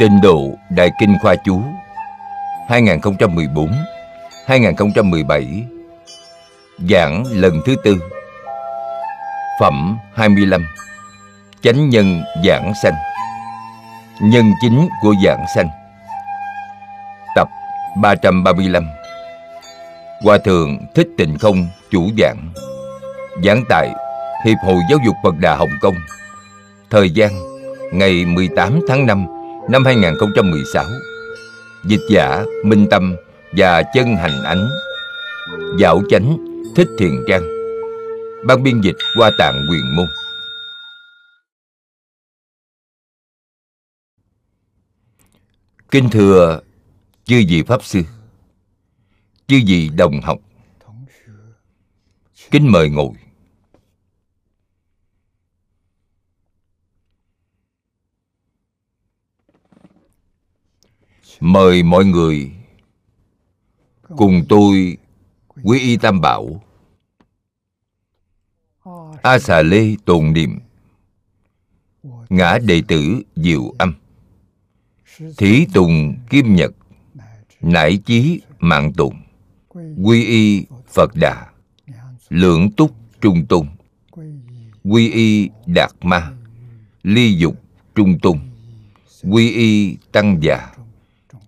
Tịnh độ Đại Kinh Khoa Chú 2014-2017 Giảng lần thứ tư, Phẩm 25 Chánh nhân giảng sanh, Nhân chính của giảng sanh, Tập 335 Hòa Thượng Thích Tịnh Không chủ giảng Giảng tại Hiệp hội Giáo dục Phật Đà Hồng Kông, Thời gian ngày 18 tháng 5 năm 2016 Dịch giả Minh Tâm và Chân Hành Ánh, Dạo chánh, Thích Thiền Trang, Ban biên dịch qua tạng quyền môn. Kinh thừa chư vị Pháp Sư, Chư vị đồng học, Kính mời ngồi. Mời mọi người cùng tôi quy y tam bảo. A xà lê tồn niệm. Ngã đệ tử diệu âm. Thí tùng kim nhật. Nải chí mạng tùng quy y phật đà. Lượng túc trung tôn. Quy y đạt ma. Ly dục trung tôn. Quy y tăng già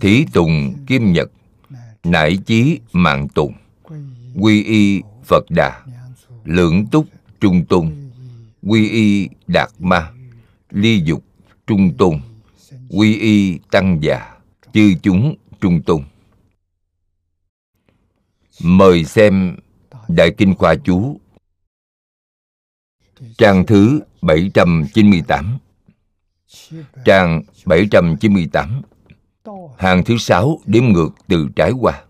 thí tùng, kim nhật, nải chí, mạng tùng, quy y, phật đà lượng túc, trung tôn, quy y, đạt ma, ly dục, trung tôn, quy y, tăng già, chư chúng, trung tôn. Mời xem đại kinh khoa chú, trang thứ 798 trang 798 hàng thứ sáu đếm ngược từ trái qua.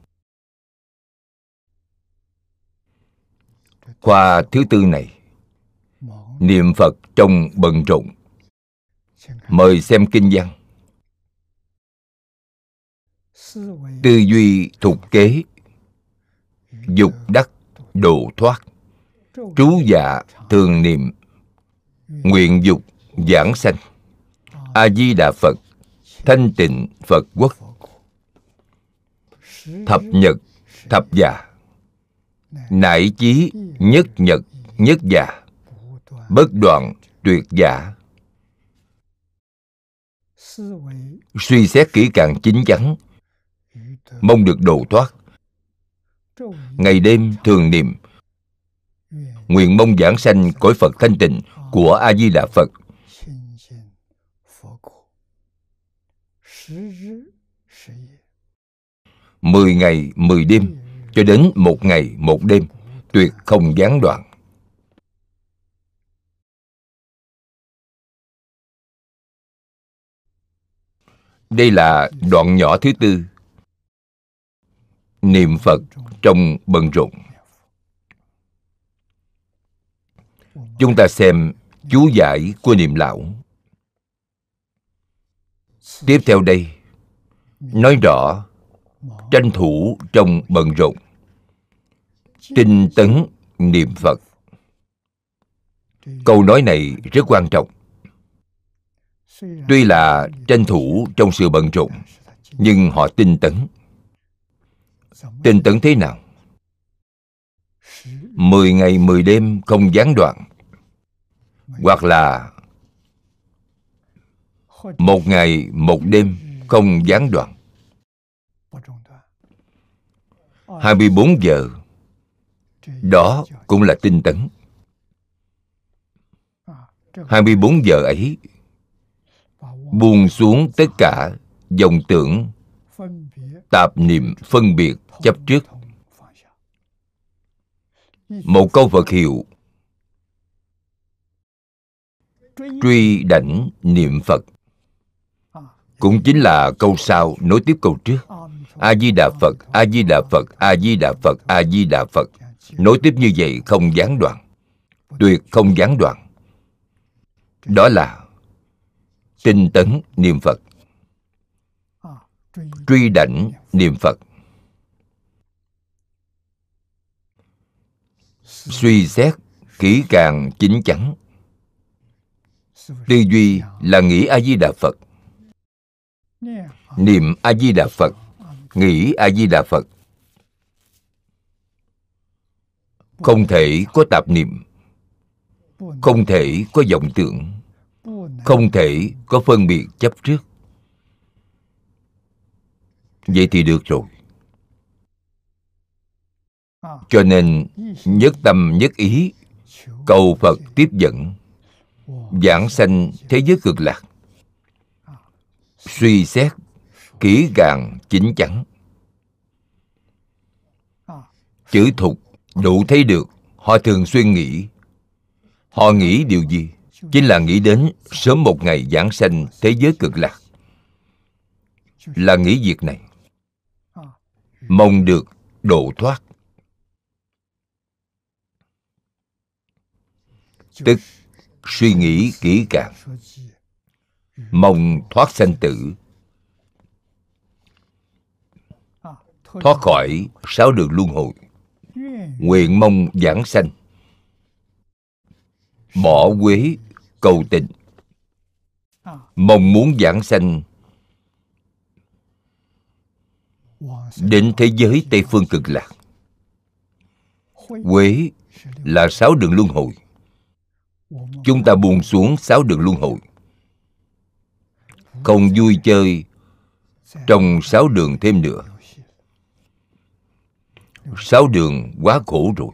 Khoa thứ tư này, niệm phật trong bận rộn. Mời xem kinh văn. Tư duy thục kế, dục đắc độ thoát. Trú dạ thường niệm, nguyện dục giảng sanh. A di đà phật thanh tịnh phật quốc. Thập nhật, thập giả nại chí, nhất nhật, nhất giả bất đoạn, tuyệt giả suy xét kỹ càng chín chắn. Mong được độ thoát. Ngày đêm thường niệm. Nguyện mong giảng sanh cõi phật thanh tịnh của a di đà phật. Mười ngày mười đêm cho đến một ngày một đêm tuyệt không gián đoạn. Đây là đoạn nhỏ thứ tư. Niệm phật trong bận rộn. Chúng ta xem chú giải của niệm lão tiếp theo đây, nói rõ tranh thủ trong bận rộn. Tinh tấn niệm phật. Câu nói này rất quan trọng. Tuy là tranh thủ trong sự bận rộn, nhưng họ tinh tấn. Tinh tấn thế nào? Mười ngày mười đêm không gián đoạn, hoặc là một ngày, một đêm, không gián đoạn. 24 giờ, đó cũng là tinh tấn. 24 giờ ấy, buông xuống tất cả dòng tưởng, tạp niệm phân biệt chấp trước. Một câu phật hiệu, truy đảnh niệm phật cũng chính là câu sau nối tiếp câu trước. A di đà phật a di đà phật a di đà phật a di đà phật. Nối tiếp như vậy không gián đoạn. Tuyệt không gián đoạn. Đó là tinh tấn niệm phật. Truy đảnh niệm phật. Suy xét kỹ càng chính chắn. Tư duy là nghĩ a di đà phật niệm a di đà phật. Nghĩ a di đà phật. Không thể có tạp niệm. Không thể có vọng tưởng. Không thể có phân biệt chấp trước. Vậy thì được rồi. Cho nên nhất tâm nhất ý cầu phật tiếp dẫn. Giảng sanh thế giới cực lạc suy xét kỹ càng chính chắn. Chữ thục đủ thấy được, họ thường xuyên nghĩ. Họ nghĩ điều gì? Chính là nghĩ đến sớm một ngày giảng sanh thế giới cực lạc. Là nghĩ việc này. Mong được độ thoát. Tức suy nghĩ kỹ càng mong thoát sanh tử. Thoát khỏi sáu đường luân hồi. Nguyện mong giảng sanh. Bỏ quế cầu tình. Mong muốn giảng sanh. Đến thế giới tây phương cực lạc. Quế là sáu đường luân hồi. Chúng ta buông xuống sáu đường luân hồi không vui chơi trong sáu đường thêm nữa. Sáu đường quá khổ rồi.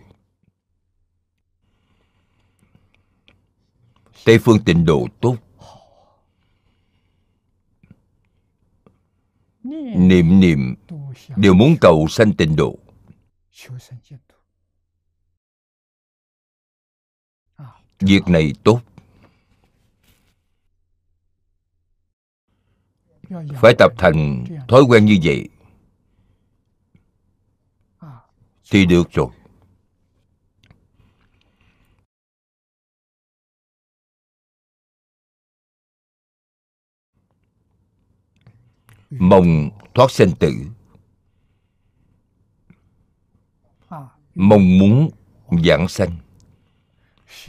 Tây phương tịnh độ tốt. Niệm niệm, đều muốn cầu sanh tịnh độ. Việc này tốt. Phải tập thành thói quen như vậy thì được rồi. Mong thoát sinh tử. Mong muốn giảng sanh.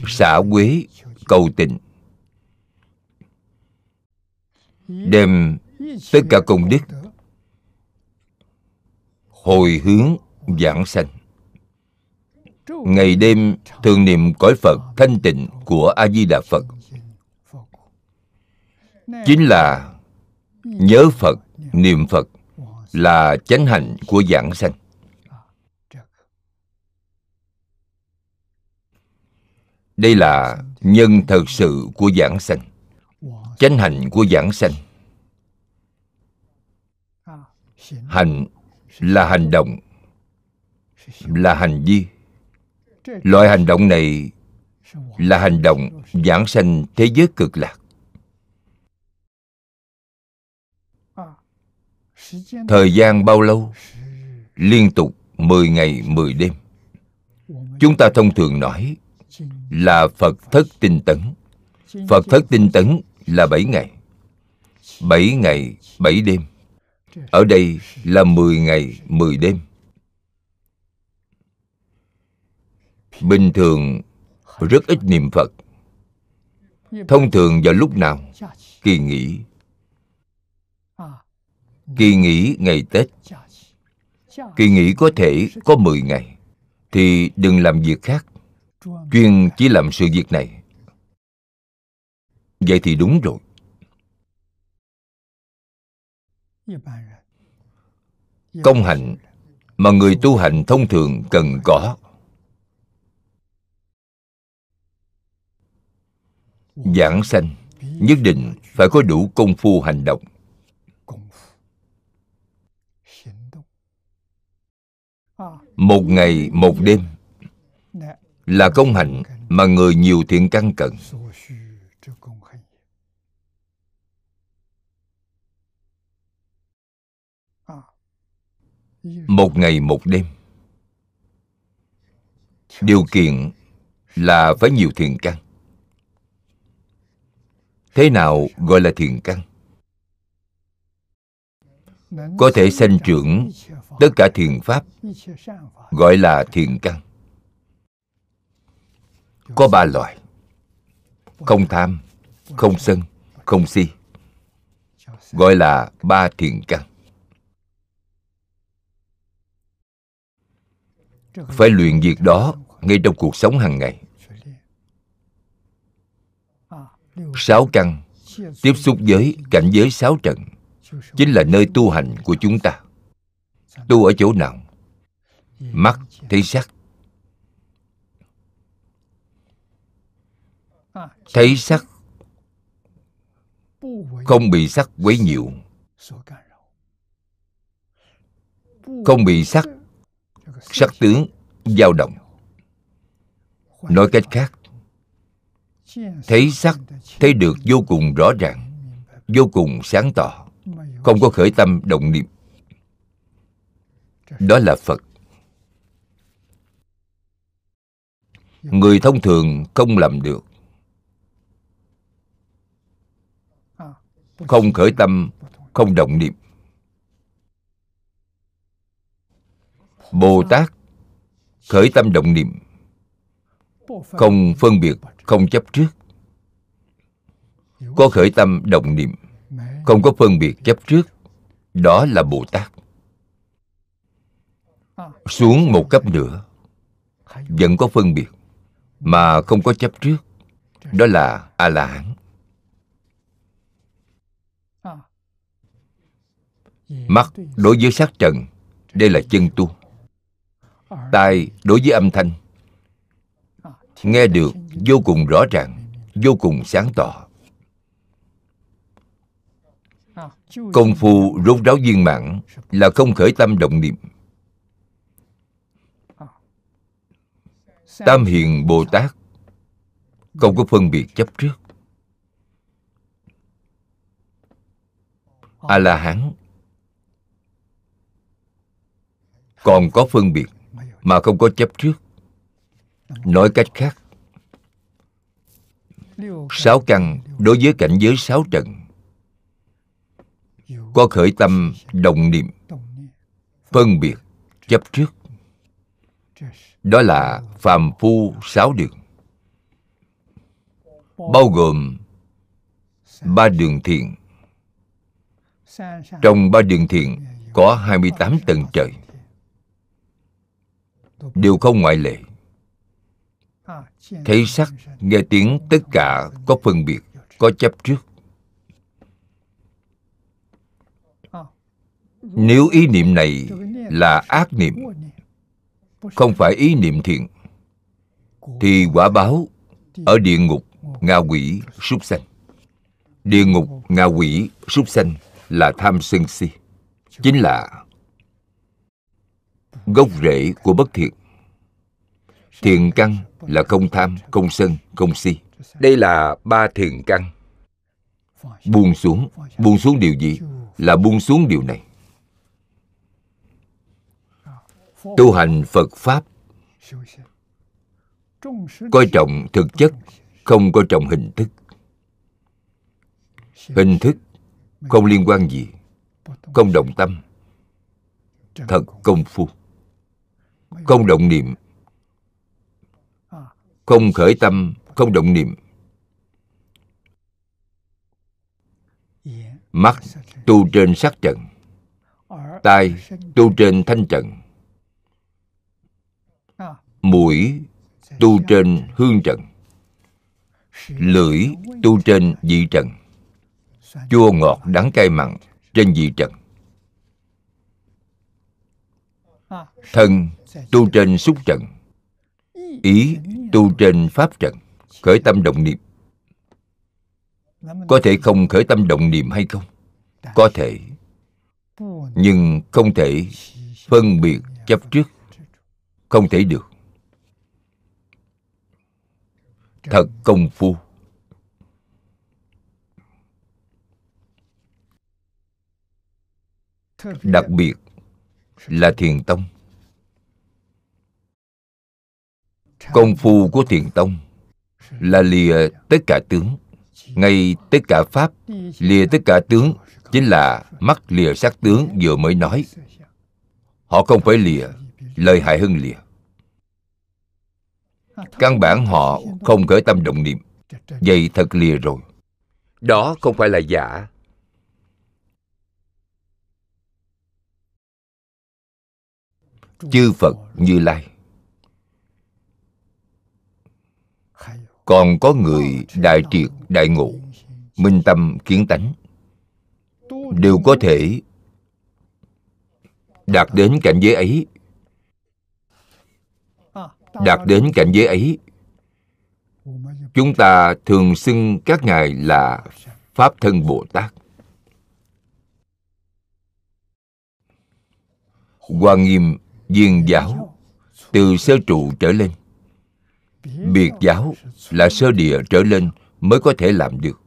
Xả quế cầu tịnh. Đem tất cả công đức hồi hướng giảng sanh. Ngày đêm thường niệm cõi phật thanh tịnh của a di đà phật. Chính là nhớ phật niệm phật là chánh hạnh của giảng sanh. Đây là nhân thật sự của giảng sanh. Chánh hạnh của giảng sanh hạnh là hành động, là hành vi. Loại hành động này là hành động giảng sanh thế giới cực lạc. Thời gian bao lâu? Liên tục 10 ngày 10 đêm. Chúng ta thông thường nói là phật thất tinh tấn. Phật thất tinh tấn là 7 ngày. 7 ngày 7 đêm ở đây là 10 ngày 10 đêm. Bình thường, rất ít niệm phật. Thông thường vào lúc nào? Kỳ nghỉ. Kỳ nghỉ ngày tết. Kỳ nghỉ có thể có 10 ngày. Thì đừng làm việc khác. Chuyên chỉ làm sự việc này. Vậy thì đúng rồi. Công hạnh mà người tu hành thông thường cần có. Giảng sanh nhất định phải có đủ công phu hành động. Một ngày, một đêm là công hạnh mà người nhiều thiện căn cần. Một ngày một đêm. Điều kiện là phải nhiều thiền căn. Thế nào gọi là thiền căn? Có thể sanh trưởng tất cả thiền pháp, gọi là thiền căn. Có ba loại. Không tham, không sân, không si, gọi là ba thiền căn. Phải luyện việc đó ngay trong cuộc sống hàng ngày. Sáu căn tiếp xúc với cảnh giới sáu trận chính là nơi tu hành của chúng ta. Tu ở chỗ nào? Mắt, thấy sắc. Thấy sắc. Không bị sắc quấy nhiễu. Không bị sắc sắc tướng dao động. Nói cách khác, thấy sắc, thấy được vô cùng rõ ràng, vô cùng sáng tỏ, không có khởi tâm động niệm. Đó là phật. Người thông thường không làm được. Không khởi tâm, không động niệm. Bồ tát khởi tâm động niệm. Không phân biệt, không chấp trước. Có khởi tâm động niệm, không có phân biệt chấp trước. Đó là bồ tát xuống một cấp nữa, vẫn có phân biệt, mà không có chấp trước. Đó là a la hán mắt đối với sát trần, đây là chân tu tai đối với âm thanh, nghe được vô cùng rõ ràng, vô cùng sáng tỏ. Công phu rốt ráo viên mãn là không khởi tâm động niệm. Tam hiền bồ tát không có phân biệt chấp trước. A la hán còn có phân biệt mà không có chấp trước. Nói cách khác, sáu căn đối với cảnh giới sáu trần có khởi tâm đồng niệm, phân biệt, chấp trước. Đó là phàm phu sáu đường, bao gồm ba đường thiện. Trong ba đường thiện có 28 tầng trời đều không ngoại lệ. Thấy sắc nghe tiếng tất cả có phân biệt có chấp trước. Nếu ý niệm này là ác niệm không phải ý niệm thiện thì quả báo ở địa ngục ngạ quỷ súc sanh. Địa ngục ngạ quỷ súc sanh là tham sân si chính là gốc rễ của bất thiện. Thiện căn là không tham, không sân, không si. Đây là ba thiện căn. Buông xuống buông xuống điều gì? Là buông xuống điều này. Tu hành phật pháp coi trọng thực chất, không coi trọng hình thức. Hình thức không liên quan gì, không động tâm. Thật công phu không động niệm. Không khởi tâm không động niệm. Mắt tu trên sắc trận tai tu trên thanh trận mũi tu trên hương trận lưỡi tu trên vị trận chua ngọt đắng cay mặn trên vị trận thân tu trên xúc trận ý tu trên pháp trận khởi tâm động niệm. Có thể không khởi tâm động niệm hay không? Có thể. Nhưng không thể phân biệt chấp trước. Không thể được. Thật công phu. Đặc biệt là thiền tông. Công phu của thiền tông là lìa tất cả tướng. Ngay tất cả pháp, lìa tất cả tướng chính là mắt lìa sắc tướng vừa mới nói. Họ không phải lìa, lời hại hơn lìa. Căn bản họ không khởi tâm động niệm. Vậy thật lìa rồi. Đó không phải là giả. Chư phật như lai. Còn có người đại triệt, đại ngộ, minh tâm kiến tánh. Đều có thể đạt đến cảnh giới ấy. Đạt đến cảnh giới ấy, chúng ta thường xưng các ngài là pháp thân bồ tát. Hoa nghiêm viên giáo từ sơ trụ trở lên biệt giáo là sơ địa trở lên mới có thể làm được.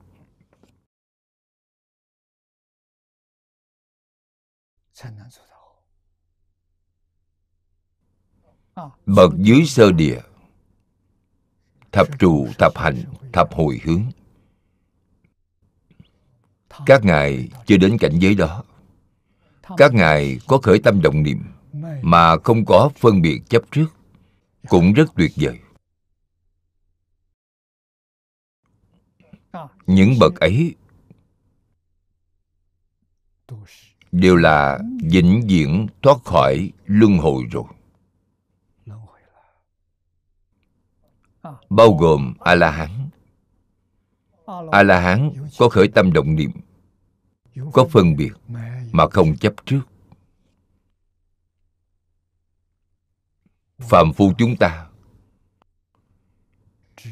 Bậc dưới sơ địa, thập trụ, thập hành, thập hồi hướng. Các ngài chưa đến cảnh giới đó. Các ngài có khởi tâm động niệm mà không có phân biệt chấp trước, cũng rất tuyệt vời. Những bậc ấy đều là vĩnh viễn thoát khỏi luân hồi rồi. Bao gồm a la hán a la hán có khởi tâm động niệm, có phân biệt mà không chấp trước. Phàm phu chúng ta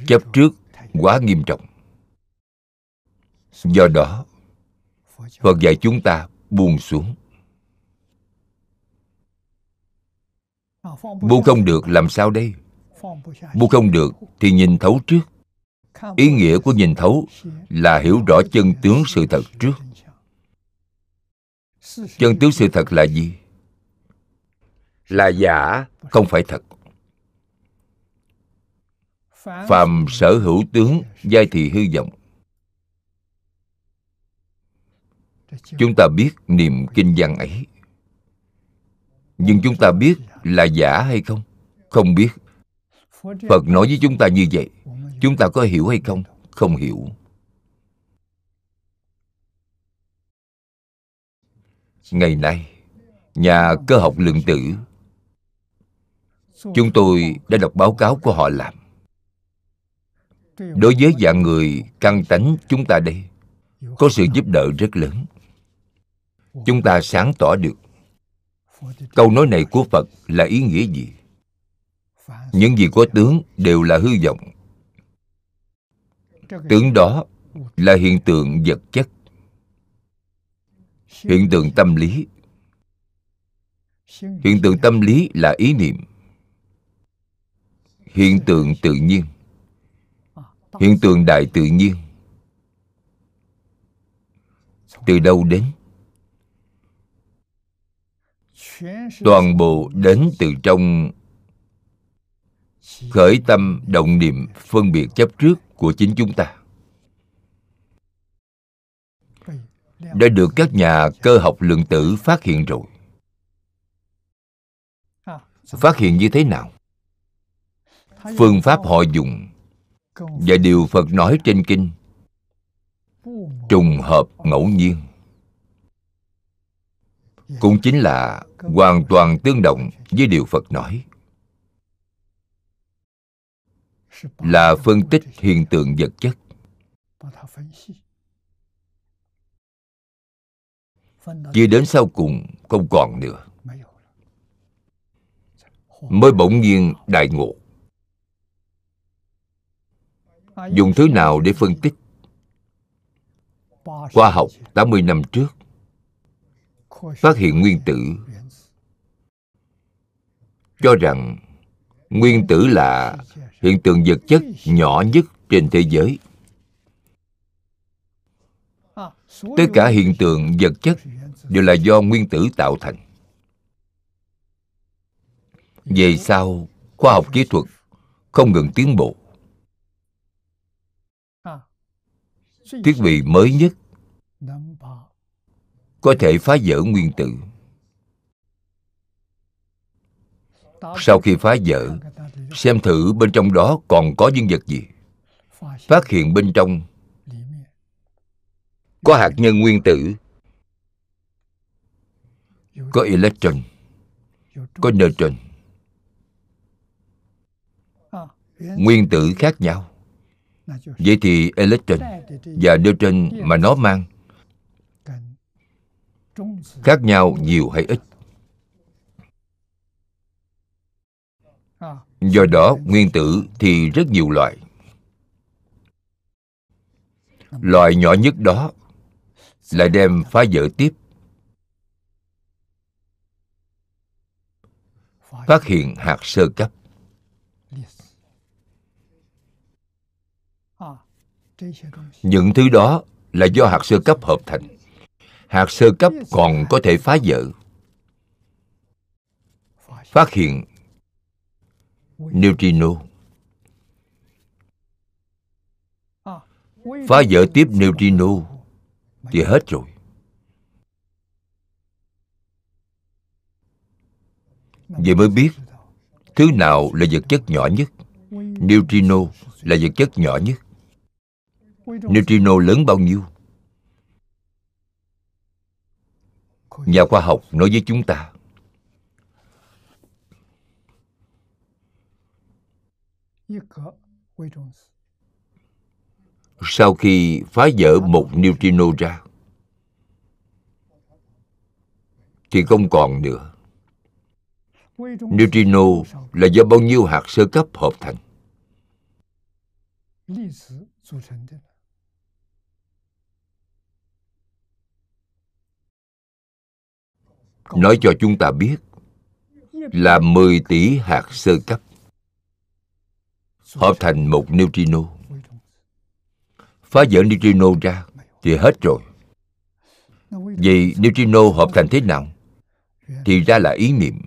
chấp trước quá nghiêm trọng do đó, phật dạy chúng ta buông xuống. Buông không được làm sao đây? Buông không được thì nhìn thấu trước. Ý nghĩa của nhìn thấu là hiểu rõ chân tướng sự thật trước. Chân tướng sự thật là gì? Là giả, không phải thật. Phàm sở hữu tướng, giai thị hư vọng. Chúng ta biết niềm kinh văn ấy. Nhưng chúng ta biết là giả hay không? Không biết. Phật nói với chúng ta như vậy. Chúng ta có hiểu hay không? Không hiểu. Ngày nay, nhà cơ học lượng tử, chúng tôi đã đọc báo cáo của họ làm. Đối với dạng người căn tánh chúng ta đây, có sự giúp đỡ rất lớn chúng ta sáng tỏ được. Câu nói này của phật là ý nghĩa gì? Những gì có tướng đều là hư vọng. Tướng đó là hiện tượng vật chất, hiện tượng tâm lý. Hiện tượng tâm lý là ý niệm. Hiện tượng tự nhiên. Hiện tượng đại tự nhiên. Từ đâu đến? Toàn bộ đến từ trong khởi tâm động niệm phân biệt chấp trước của chính chúng ta. Đã được các nhà cơ học lượng tử phát hiện rồi. Phát hiện như thế nào? Phương pháp họ dùng và điều phật nói trên kinh, trùng hợp ngẫu nhiên cũng chính là hoàn toàn tương đồng với điều phật nói. Là phân tích hiện tượng vật chất. Chia đến sau cùng, không còn nữa. Mới bỗng nhiên đại ngộ. Dùng thứ nào để phân tích? Khoa học 80 năm trước phát hiện nguyên tử. Cho rằng nguyên tử là hiện tượng vật chất nhỏ nhất trên thế giới. Tất cả hiện tượng vật chất đều là do nguyên tử tạo thành. Về sau, khoa học kỹ thuật không ngừng tiến bộ. Thiết bị mới nhất có thể phá vỡ nguyên tử. Sau khi phá vỡ, xem thử bên trong đó còn có nhân vật gì. Phát hiện bên trong có hạt nhân nguyên tử, có electron, có neutron nguyên tử khác nhau. Vậy thì electron và neutron mà nó mang khác nhau nhiều hay ít? Do đó, nguyên tử thì rất nhiều loại. Loại nhỏ nhất đó lại đem phá vỡ tiếp. Phát hiện hạt sơ cấp. Những thứ đó là do hạt sơ cấp hợp thành hạt sơ cấp còn có thể phá vỡ. Phát hiện neutrino. Phá vỡ tiếp neutrino thì hết rồi. Vậy mới biết thứ nào là vật chất nhỏ nhất. Neutrino là vật chất nhỏ nhất. Neutrino lớn bao nhiêu? Nhà khoa học nói với chúng ta. Sau khi phá vỡ một neutrino ra, thì không còn nữa. Neutrino là do bao nhiêu hạt sơ cấp hợp thành? Nói cho chúng ta biết là 10 tỷ hạt sơ cấp hợp thành một neutrino. Phá vỡ neutrino ra thì hết rồi. Vì neutrino hợp thành thế nào thì ra là ý niệm.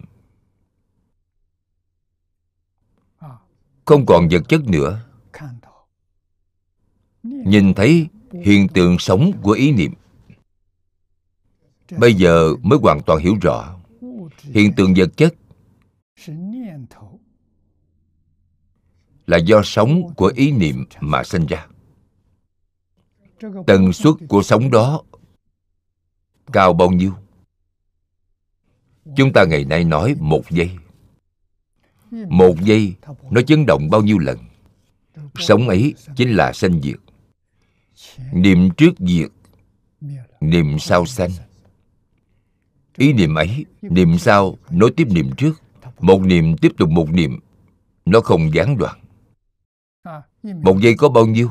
Không còn vật chất nữa. Nhìn thấy hiện tượng sống của ý niệm bây giờ mới hoàn toàn hiểu rõ. Hiện tượng vật chất là do sống của ý niệm mà sinh ra. Tần suất của sống đó cao bao nhiêu? Chúng ta ngày nay nói một giây. Một giây nó chấn động bao nhiêu lần? Sống ấy chính là sanh diệt. Niệm trước diệt niệm sau sanh ý niệm ấy, niệm sau, nối tiếp niệm trước. Một niệm tiếp tục một niệm, nó không gián đoạn. Một giây có bao nhiêu?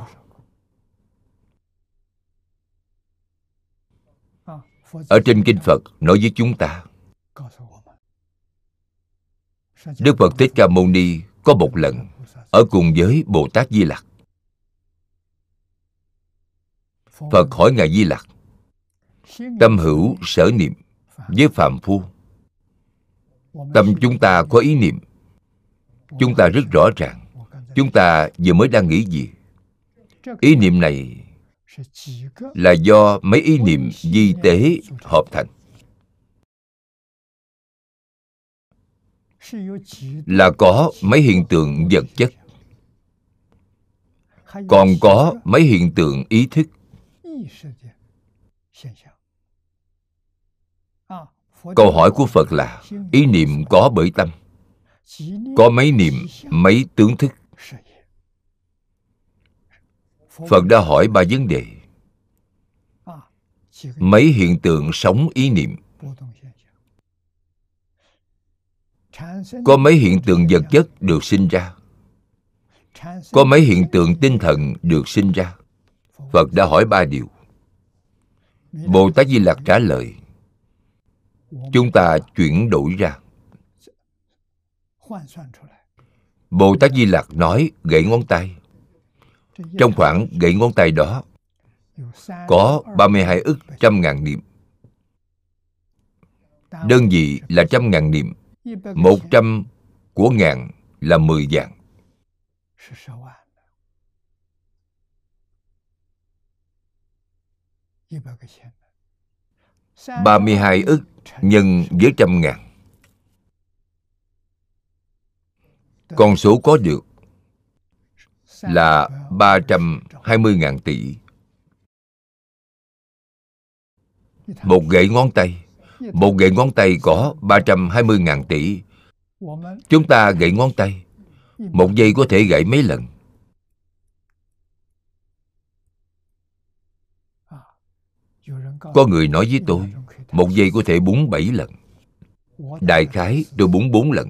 Ở trên kinh phật, nói với chúng ta, đức phật thích ca mâu ni có một lần ở cùng với bồ tát di lặc. Phật hỏi ngài di lặc, tâm hữu sở niệm với phàm phu, tâm chúng ta có ý niệm. Chúng ta rất rõ ràng. Chúng ta vừa mới đang nghĩ gì? Ý niệm này là do mấy ý niệm di tế hợp thành. Là có mấy hiện tượng vật chất. Còn có mấy hiện tượng ý thức câu hỏi của phật là, ý niệm có bởi tâm. Có mấy niệm, mấy tướng thức? Phật đã hỏi ba vấn đề. Mấy hiện tượng sống ý niệm? Có mấy hiện tượng vật chất được sinh ra? Có mấy hiện tượng tinh thần được sinh ra? Phật đã hỏi ba điều. Bồ tát di lặc trả lời chúng ta chuyển đổi ra. Bồ tát di lặc nói, gãy ngón tay. Trong khoảng gãy ngón tay đó, có 32 ức trăm ngàn niệm. Đơn vị là trăm ngàn niệm, một trăm của ngàn là mười vạn 32 ức nhân với trăm ngàn. Con số có được là 320 ngàn tỷ. Một gậy ngón tay. Một gậy ngón tay có 320 ngàn tỷ. Chúng ta gậy ngón tay. Một giây có thể gậy mấy lần? Có người nói với tôi, Một giây có thể búng bảy lần. Đại khái tôi búng bốn lần.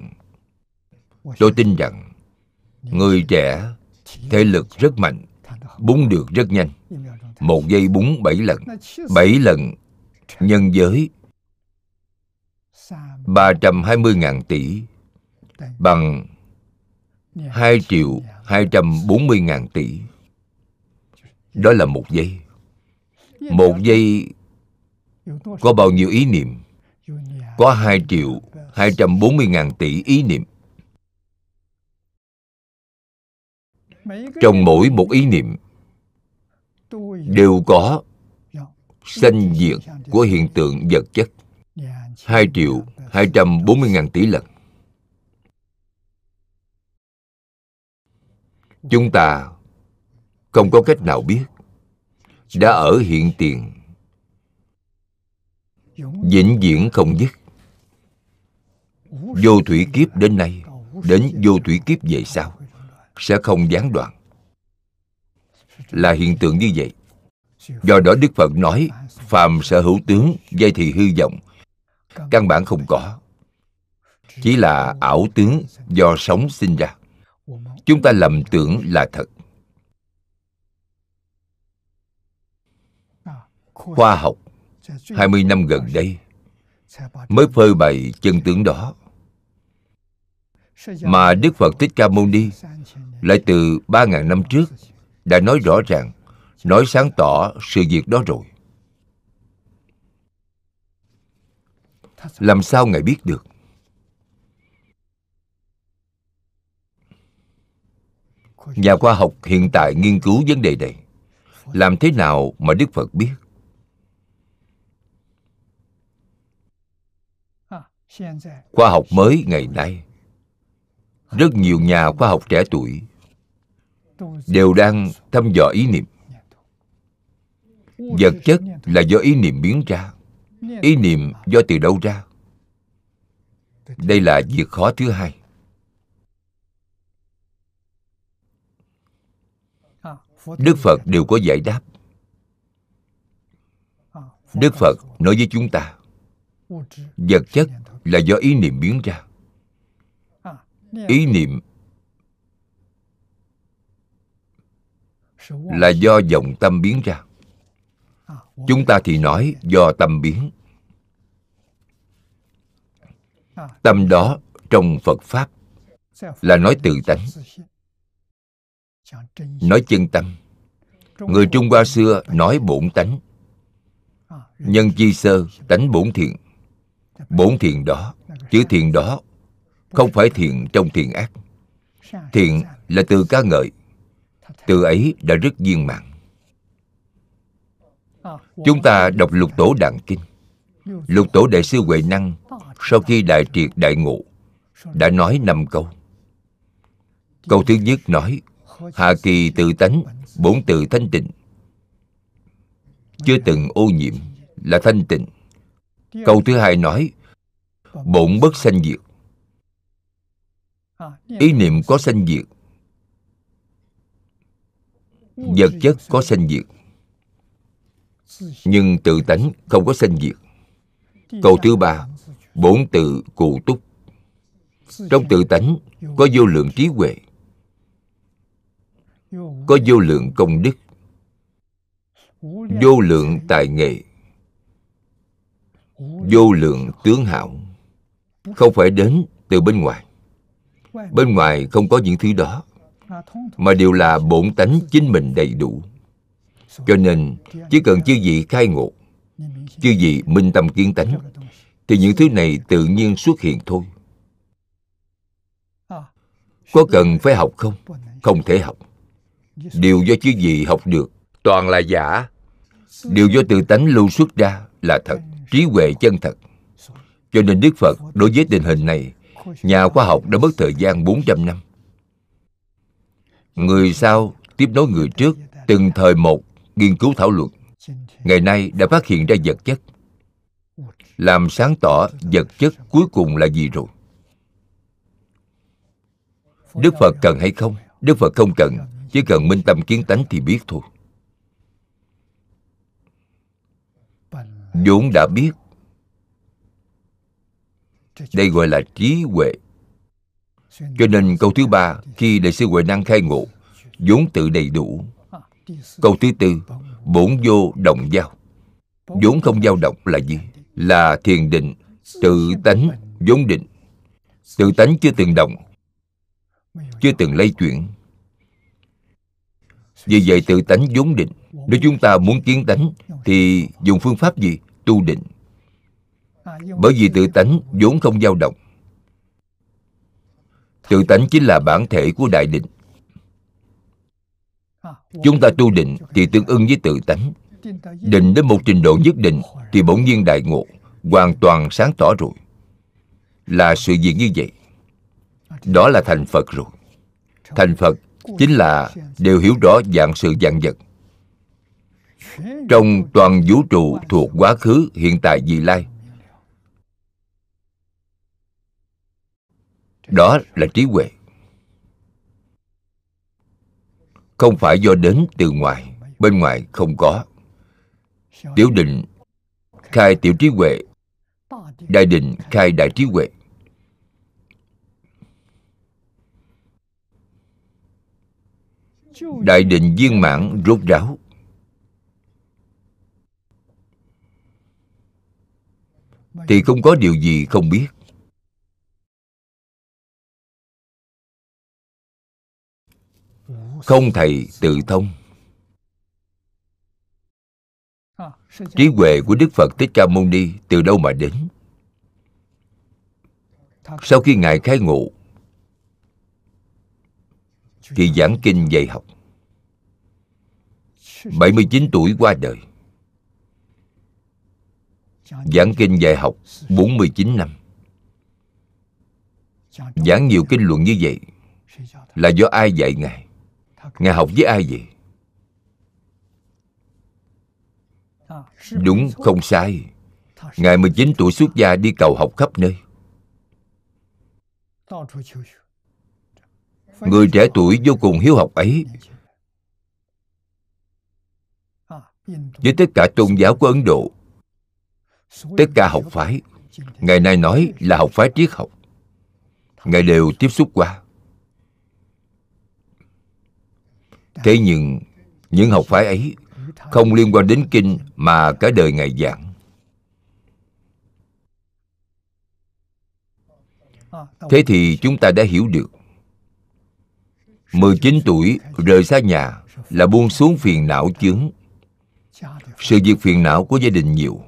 Tôi tin rằng Người trẻ, Thể lực rất mạnh, Búng được rất nhanh. Một giây búng bảy lần. Bảy lần nhân giới. 320.000 tỷ Bằng 2 triệu 240.000 tỷ. Đó là một giây. Một giây có bao nhiêu ý niệm? Có 2 triệu 240 ngàn tỷ ý niệm. Trong mỗi một ý niệm, Đều có sanh diệt của hiện tượng vật chất. 2 triệu 240 ngàn tỷ lần. Chúng ta không có cách nào biết Đã ở hiện tiền Vĩnh viễn không dứt. Vô thủy kiếp đến nay, Đến vô thủy kiếp về sau, Sẽ không gián đoạn. Là hiện tượng như vậy. Do đó Đức Phật nói, Phàm sở hữu tướng, Dây thì hư vọng. Căn bản không có. Chỉ là ảo tướng do sống sinh ra. Chúng ta lầm tưởng là thật. Khoa học. 20 năm gần đây mới phơi bày chân tướng đó mà Đức Phật Thích Ca Mâu Ni lại từ 3.000 năm trước đã nói rõ ràng, nói sáng tỏ sự việc đó rồi. Làm sao Ngài biết được? Nhà khoa học hiện tại nghiên cứu vấn đề này. Làm thế nào mà Đức Phật biết? Khoa học mới ngày nay. Rất nhiều nhà khoa học trẻ tuổi Đều đang thăm dò ý niệm. Vật chất là do ý niệm biến ra. Ý niệm do từ đâu ra? Đây là việc khó thứ hai. Đức Phật đều có giải đáp. Đức Phật nói với chúng ta, Vật chất là do ý niệm biến ra. Ý niệm là do vọng tâm biến ra. Chúng ta thì nói do tâm biến. Tâm đó trong Phật Pháp là nói tự tánh Nói chân tâm. Người Trung Hoa xưa nói bổn tánh. Nhân chi sơ tánh bổn thiện bốn thiện đó, Chữ thiện đó Không phải thiện trong thiện ác. Thiện là từ ca ngợi. Từ ấy đã rất viên mãn. Chúng ta đọc lục tổ đàn kinh. Lục tổ đại sư Huệ Năng, Sau khi đại triệt đại ngộ, Đã nói năm câu. Câu thứ nhất nói, Hạ kỳ tự tánh bốn từ thanh tịnh. Chưa từng ô nhiễm Là thanh tịnh. Câu thứ hai nói, Bổn bất sanh diệt. Ý niệm có sanh diệt, Vật chất có sanh diệt, Nhưng tự tánh không có sanh diệt. Câu thứ ba, Bổn tự cụ túc. Trong tự tánh có vô lượng trí huệ, Có vô lượng công đức, Vô lượng tài nghệ Vô lượng tướng hảo. Không phải đến từ bên ngoài. Bên ngoài không có những thứ đó, Mà đều là bổn tánh chính mình đầy đủ. Cho nên, chỉ cần chư vị khai ngộ, Chư vị minh tâm kiến tánh, Thì những thứ này tự nhiên xuất hiện thôi. Có cần phải học không? Không thể học. Điều do chư gì học được toàn là giả. Điều do tự tánh lưu xuất ra là thật trí huệ chân thật. Cho nên đức phật đối với tình hình này, nhà khoa học đã mất thời gian 400 năm. Người sau tiếp nối người trước từng thời một nghiên cứu thảo luận. Ngày nay đã phát hiện ra vật chất. Làm sáng tỏ vật chất cuối cùng là gì rồi? Đức phật cần hay không? Đức phật không cần, chỉ cần minh tâm kiến tánh thì biết thôi. Vốn đã biết. Đây gọi là trí huệ. Cho nên câu thứ ba, khi đại sư huệ năng khai ngộ, vốn tự đầy đủ. Câu thứ tư, bổn vô động giao. Vốn không dao động là gì? Là thiền định, tự tánh vốn định. Tự tánh chưa từng động, chưa từng lay chuyển. Vì vậy tự tánh vốn định nếu chúng ta muốn kiến tánh, thì dùng phương pháp gì? Tu định. Bởi vì tự tánh vốn không dao động. Tự tánh chính là bản thể của đại định. Chúng ta tu định thì tương ưng với tự tánh. Định đến một trình độ nhất định thì bỗng nhiên đại ngộ, hoàn toàn sáng tỏ rồi. Là sự việc như vậy. Đó là thành phật rồi. Thành phật chính là đều hiểu rõ dạng sự dạng vật trong toàn vũ trụ thuộc quá khứ, hiện tại, vị lai. Đó là trí huệ. Không phải do đến từ ngoài, bên ngoài không có. Tiểu định khai tiểu trí huệ. Đại định khai đại trí huệ. Đại định viên mãn rốt ráo. Thì không có điều gì không biết. Không thầy tự thông. Trí huệ của đức phật thích ca mâu ni từ đâu mà đến? Sau khi ngài khai ngộ thì giảng. kinh dạy học. 79 tuổi qua đời Giảng kinh dạy học 49 năm. Giảng nhiều kinh luận như vậy Là do ai dạy Ngài? Ngài học với ai vậy? Đúng, không sai. Ngài 19 tuổi xuất gia đi cầu học khắp nơi. Người trẻ tuổi vô cùng hiếu học ấy. Với tất cả tôn giáo của Ấn Độ Tất cả học phái, Ngày nay nói là học phái triết học, Ngài đều tiếp xúc qua. Thế nhưng, những học phái ấy không liên quan đến kinh mà cả đời Ngài giảng. Thế thì chúng ta đã hiểu được 19 tuổi rời xa nhà là buông xuống phiền não chướng. Sự việc phiền não của gia đình nhiều.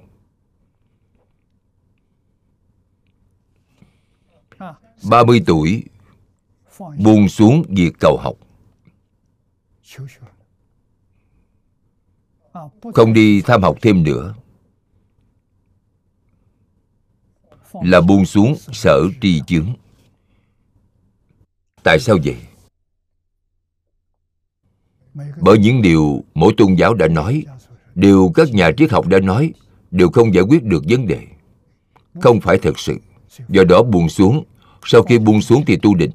30 tuổi, buông xuống việc cầu học. Không đi tham học thêm nữa. Là buông xuống sở tri chướng. Tại sao vậy? Bởi những điều mỗi tôn giáo đã nói, điều các nhà triết học đã nói, đều không giải quyết được vấn đề. Không phải thật sự. Do đó buông xuống sau khi buông xuống thì tu định.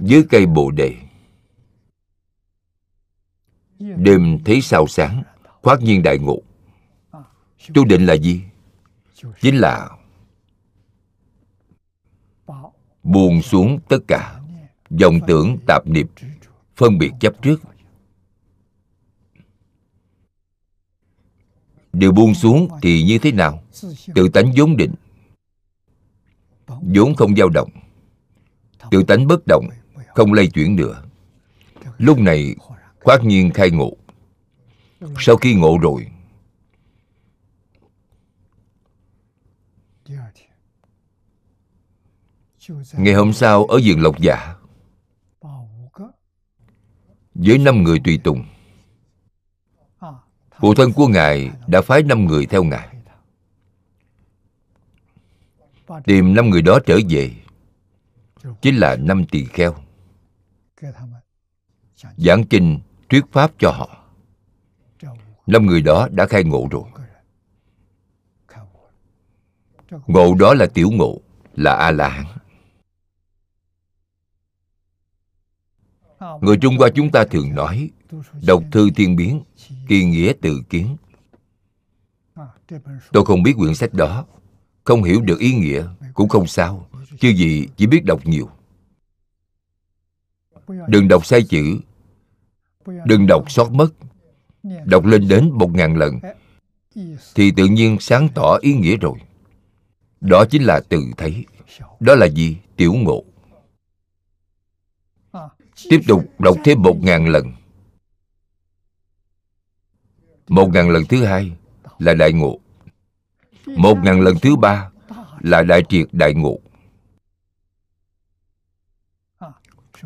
Dưới cây bồ đề. Đêm thấy sao sáng khoát nhiên đại ngộ. Tu định là gì? Chính là buông xuống tất cả dòng tưởng tạp niệm, phân biệt chấp trước. Điều buông xuống thì như thế nào? Tự tánh vốn định. Vốn không dao động. Tự tánh bất động, không lay chuyển nữa. Lúc này khoát nhiên khai ngộ. Sau khi ngộ rồi, ngày hôm sau ở vườn lộc giả với năm người tùy tùng phụ thân của ngài đã phái năm người theo ngài. Tìm năm người đó trở về, chính là năm tỳ kheo. Giảng kinh, thuyết pháp cho họ. Năm người đó đã khai ngộ rồi. Ngộ đó là tiểu ngộ, là a la hán người trung hoa chúng ta thường nói đọc thư thiên biến, kỳ nghĩa tự kiến. Tôi không biết quyển sách đó, không hiểu được ý nghĩa, cũng không sao, chứ gì chỉ biết đọc nhiều. Đừng đọc sai chữ, đừng đọc sót mất. Đọc lên đến một ngàn lần, thì tự nhiên sáng tỏ ý nghĩa rồi. Đó chính là tự thấy. Đó là gì? Tiểu ngộ. Tiếp tục đọc thêm một ngàn lần một ngàn lần thứ hai là đại ngộ. Một ngàn lần thứ ba là đại triệt đại ngộ.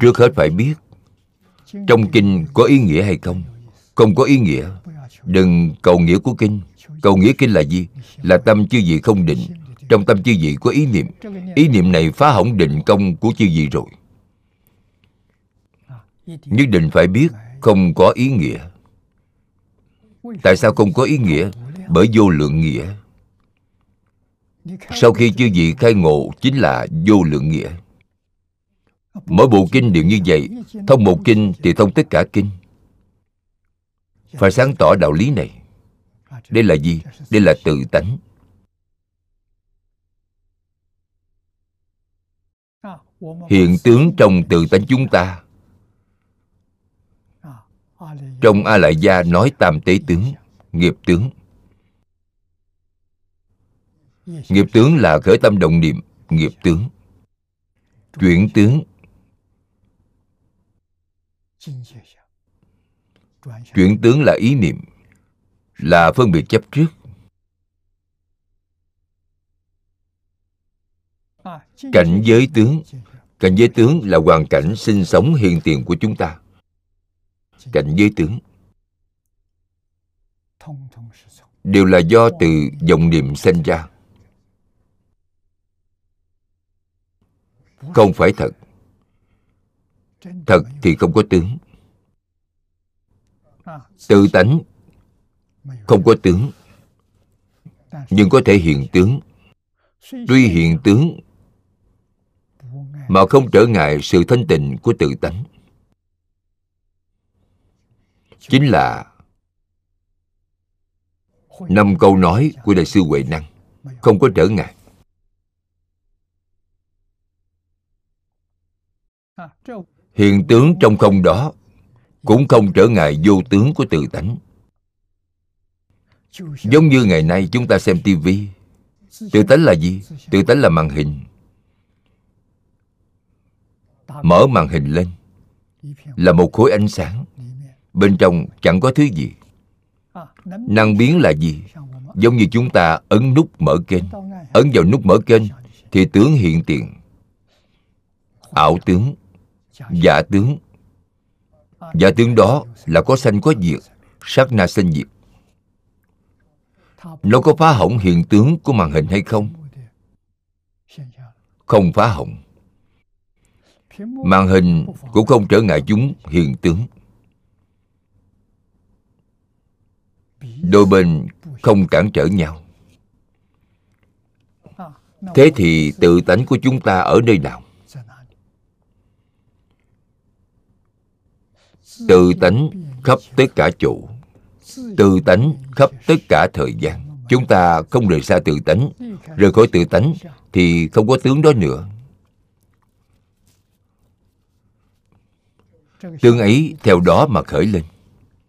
Trước hết phải biết, trong kinh có ý nghĩa hay không? Không có ý nghĩa, đừng cầu nghĩa của kinh. Cầu nghĩa kinh là gì? Là tâm chư vị không định. Trong tâm chư vị có ý niệm. Ý niệm này phá hỏng định công của chư vị rồi. Nhất định phải biết không có ý nghĩa tại sao không có ý nghĩa? Bởi vô lượng nghĩa. Sau khi chư vị khai ngộ, chính là vô lượng nghĩa. Mỗi bộ kinh đều như vậy, thông một kinh thì thông tất cả kinh. Phải sáng tỏ đạo lý này. Đây là gì? Đây là tự tánh. Hiện tướng trong tự tánh chúng ta trong a lại gia nói tam tế tướng, nghiệp tướng. Nghiệp tướng là khởi tâm động niệm, nghiệp tướng. Chuyển tướng. Chuyển tướng là ý niệm, là phân biệt chấp trước. Cảnh giới tướng. Cảnh giới tướng là hoàn cảnh sinh sống hiện tiền của chúng ta cảnh giới tướng. Đều là do từ vọng niệm sinh ra. Không phải thật. Thật thì không có tướng. Tự tánh không có tướng, nhưng có thể hiện tướng. Tuy hiện tướng mà không trở ngại sự thanh tịnh của tự tánh chính là năm câu nói của đại sư huệ năng. Không có trở ngại. Hiện tướng trong không đó cũng không trở ngại vô tướng của tự tánh. Giống như ngày nay chúng ta xem tivi tự tánh là gì? Tự tánh là màn hình. Mở màn hình lên, là một khối ánh sáng bên trong chẳng có thứ gì. Năng biến là gì? Giống như chúng ta ấn nút mở kênh. Ấn vào nút mở kênh thì tướng hiện tiền. Ảo tướng, giả tướng. Giả tướng đó là có sanh có diệt, sát na sanh diệt. Nó có phá hỏng hiện tướng của màn hình hay không? Không phá hỏng. Màn hình cũng không trở ngại chúng hiện tướng. Đôi bên không cản trở nhau. Thế thì tự tánh của chúng ta ở nơi nào? Tự tánh khắp tất cả chỗ. Tự tánh khắp tất cả thời gian. Chúng ta không rời xa tự tánh. Rời khỏi tự tánh thì không có tướng đó nữa. Tướng ấy theo đó mà khởi lên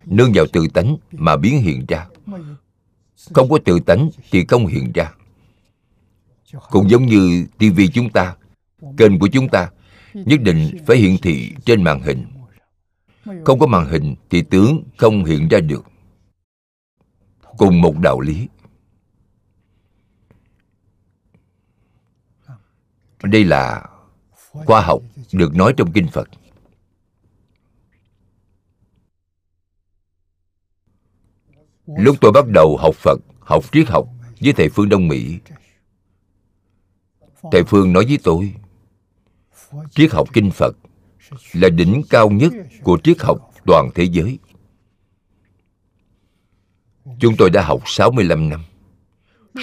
nương vào tự tánh mà biến hiện ra. Không có tự tánh thì không hiện ra. Cũng giống như tivi chúng ta, kênh của chúng ta, nhất định phải hiển thị trên màn hình. Không có màn hình thì tướng không hiện ra được. Cùng một đạo lý. Đây là khoa học được nói trong kinh phật. Lúc tôi bắt đầu học phật, học triết học với thầy phương đông mỹ. Thầy phương nói với tôi, triết học kinh phật là đỉnh cao nhất của triết học toàn thế giới. Chúng tôi đã học 65 năm.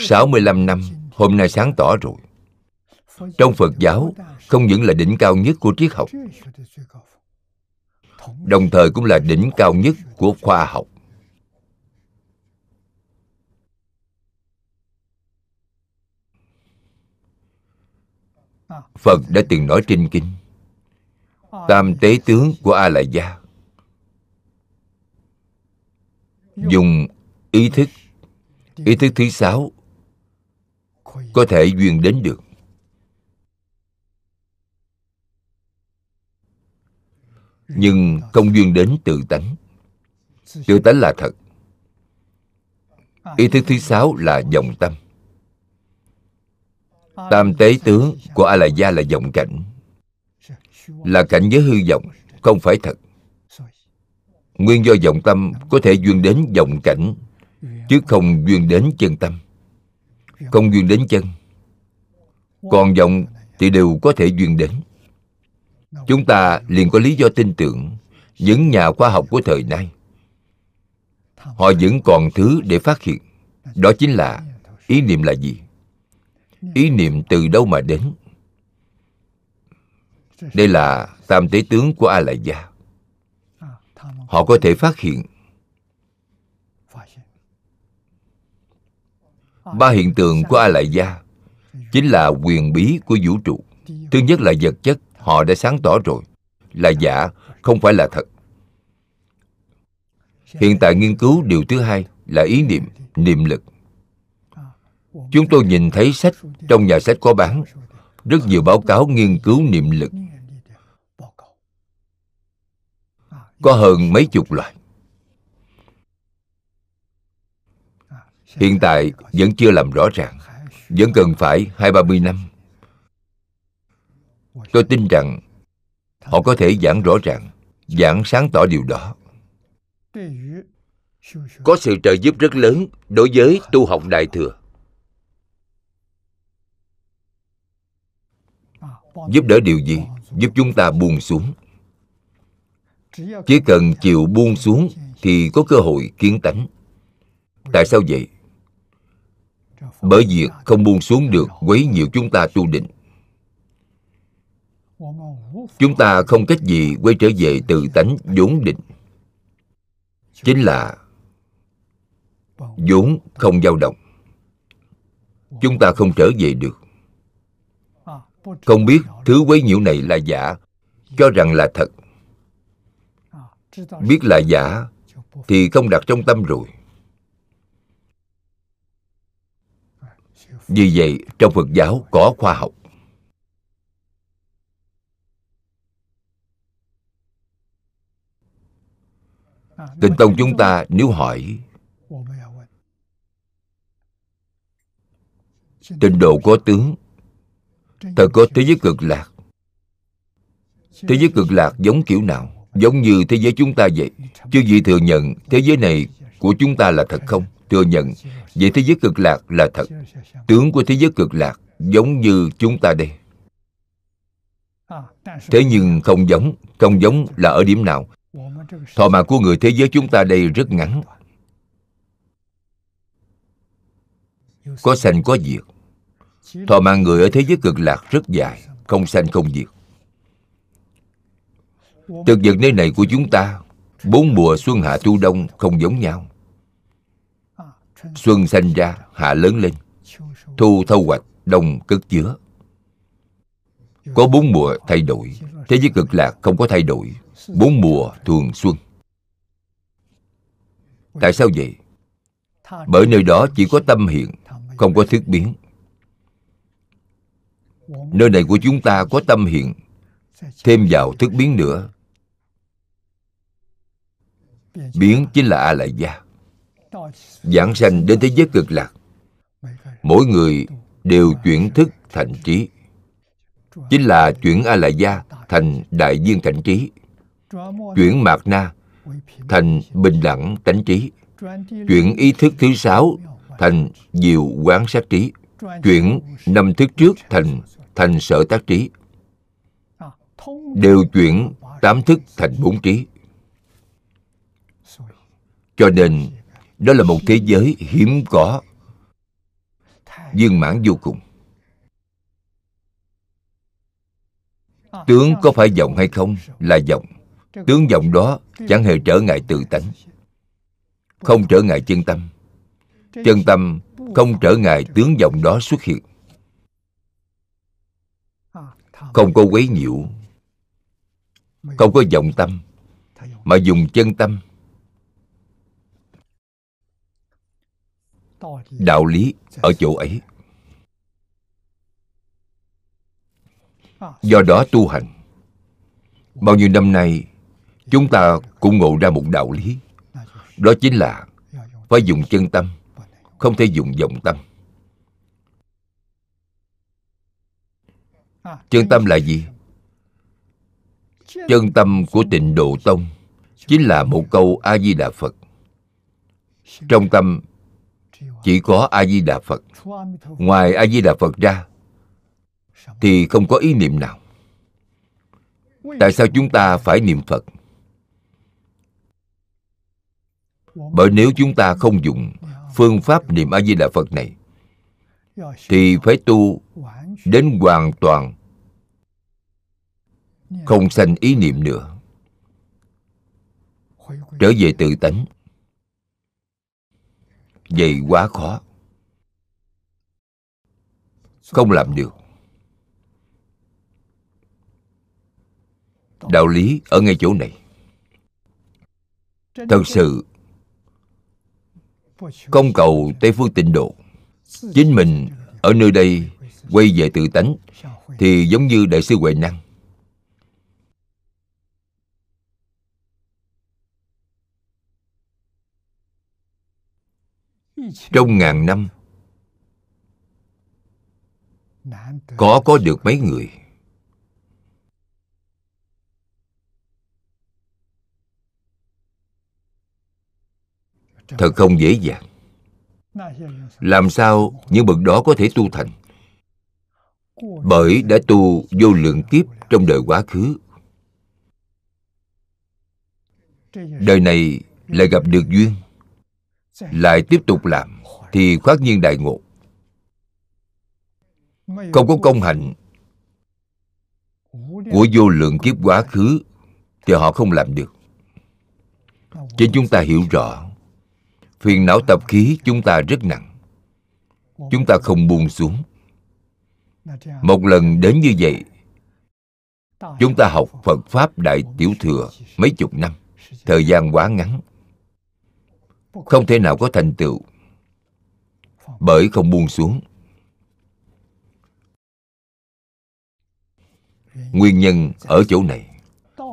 65 năm, hôm nay sáng tỏ rồi. Trong phật giáo, không những là đỉnh cao nhất của triết học, đồng thời cũng là đỉnh cao nhất của khoa học. Phật đã từng nói trên kinh, tam tế tướng của a la gia dùng ý thức ý thức thứ sáu có thể duyên đến được. Nhưng không duyên đến tự tánh. Tự tánh là thật. Ý thức thứ sáu là dòng tâm tam tế tướng của a la gia là vọng cảnh. Là cảnh giới hư vọng, không phải thật. Nguyên do vọng tâm có thể duyên đến vọng cảnh, chứ không duyên đến chân tâm. Không duyên đến chân. Còn vọng thì đều có thể duyên đến. Chúng ta liền có lý do tin tưởng những nhà khoa học của thời nay. Họ vẫn còn thứ để phát hiện. Đó chính là ý niệm là gì? Ý niệm từ đâu mà đến? Đây là tam tế tướng của a lại gia họ có thể phát hiện ba hiện tượng của a lại gia chính là quyền bí của vũ trụ. Thứ nhất là vật chất họ đã sáng tỏ rồi. Là giả không phải là thật. Hiện tại nghiên cứu điều thứ hai là ý niệm niệm lực chúng tôi nhìn thấy sách, trong nhà sách có bán. Rất nhiều báo cáo nghiên cứu niệm lực. Có hơn mấy chục loại. Hiện tại vẫn chưa làm rõ ràng. Vẫn cần phải hai, ba mươi năm. Tôi tin rằng họ có thể giảng rõ ràng, giảng sáng tỏ điều đó. Có sự trợ giúp rất lớn đối với tu học đại thừa. Giúp đỡ điều gì? Giúp chúng ta buông xuống. Chỉ cần chịu buông xuống thì có cơ hội kiến tánh. Tại sao vậy? Bởi việc không buông xuống được quấy nhiều chúng ta tu định. Chúng ta không cách gì quay trở về từ tánh vốn định. Chính là vốn không dao động. Chúng ta không trở về được không biết thứ quấy nhiễu này là giả, cho rằng là thật. Biết là giả, thì không đặt trong tâm rồi. Vì vậy, trong phật giáo có khoa học. Tịnh tông chúng ta nếu hỏi, Tịnh độ có tướng Thật có thế giới cực lạc. Thế giới cực lạc giống kiểu nào? Giống như thế giới chúng ta vậy. Chứ gì thừa nhận thế giới này của chúng ta là thật không? Thừa nhận Vậy thế giới cực lạc là thật. Tướng của thế giới cực lạc giống như chúng ta đây. Thế nhưng không giống Không giống là ở điểm nào? Thọ mạng của người thế giới chúng ta đây rất ngắn. Có sanh có diệt. Thọ mạng người ở thế giới cực lạc rất dài Không sanh không diệt. Thực vật nơi này của chúng ta Bốn mùa xuân hạ thu đông không giống nhau. Xuân sanh ra, hạ lớn lên. Thu thâu hoạch, đông cất chứa. Có bốn mùa thay đổi Thế giới cực lạc không có thay đổi. Bốn mùa thường xuân. Tại sao vậy? Bởi nơi đó chỉ có tâm hiện Không có thức biến. Nơi này của chúng ta có tâm hiện Thêm vào thức biến nữa. Biến chính là A Lại Gia Giảng sanh đến thế giới cực lạc. Mỗi người đều chuyển thức thành trí. Chính là chuyển a lại gia thành đại viên cảnh trí, chuyển mạt na thành bình đẳng tánh trí, chuyển ý thức thứ sáu thành diệu quán sát trí, chuyển năm thức trước thành thành sở tác trí. Đều chuyển tám thức thành bốn trí. Cho nên, đó là một thế giới hiếm có, viên mãn vô cùng. Tướng có phải vọng hay không là vọng. Tướng vọng đó chẳng hề trở ngại tự tánh, không trở ngại chân tâm. Chân tâm không trở ngại tướng vọng đó xuất hiện. Không có quấy nhiễu, không có vọng tâm, mà dùng chân tâm. Đạo lý ở chỗ ấy. Do đó tu hành. Bao nhiêu năm nay, chúng ta cũng ngộ ra một đạo lý. Đó chính là phải dùng chân tâm, không thể dùng vọng tâm. Chân tâm là gì? Chân tâm của tịnh độ tông chính là một câu a di đà phật. Trong tâm chỉ có a di đà phật. Ngoài a di đà phật ra thì không có ý niệm nào. Tại sao chúng ta phải niệm phật? Bởi nếu chúng ta không dùng phương pháp niệm a di đà phật này, thì phải tu đến hoàn toàn Dạ. không sanh ý niệm nữa. Trở về tự tánh. Vậy quá khó. Không làm được. Đạo lý ở ngay chỗ này. Thật sự không cầu tây phương tịnh độ, chính mình ở nơi đây quay về tự tánh thì giống như đại sư huệ năng. Trong ngàn năm, có có được mấy người? Thật không dễ dàng. Làm sao những bậc đó có thể tu thành? Bởi đã tu vô lượng kiếp trong đời quá khứ. Đời này lại gặp được duyên lại tiếp tục làm, thì khoát nhiên đại ngộ. Không có công hạnh của vô lượng kiếp quá khứ thì họ không làm được. Chính chúng ta hiểu rõ, phiền não tập khí chúng ta rất nặng. Chúng ta không buông xuống. Một lần đến như vậy, chúng ta học phật pháp đại tiểu thừa mấy chục năm. Thời gian quá ngắn không thể nào có thành tựu. Bởi không buông xuống. Nguyên nhân ở chỗ này,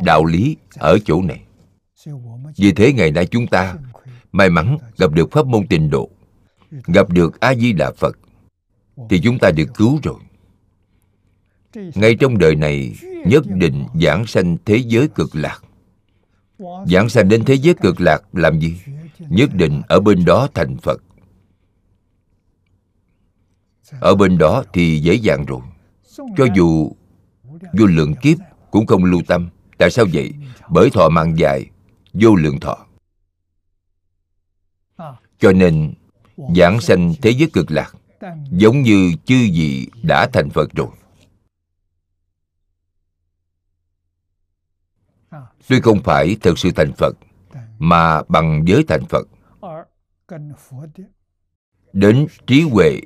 đạo lý ở chỗ này. Vì thế ngày nay chúng ta may mắn gặp được pháp môn tịnh độ, gặp được a di đà phật, thì chúng ta được cứu rồi. Ngay trong đời này, nhất định giảng sanh thế giới cực lạc. Giảng sanh đến thế giới cực lạc làm gì? Nhất định ở bên đó thành phật. Ở bên đó thì dễ dàng rồi. Cho dù vô lượng kiếp cũng không lưu tâm. Tại sao vậy? Bởi thọ mạng dài, vô lượng thọ. Cho nên, giảng sanh thế giới cực lạc, giống như chư vị đã thành phật rồi. Tuy không phải thật sự thành phật mà bằng giới thành phật. Đến trí huệ,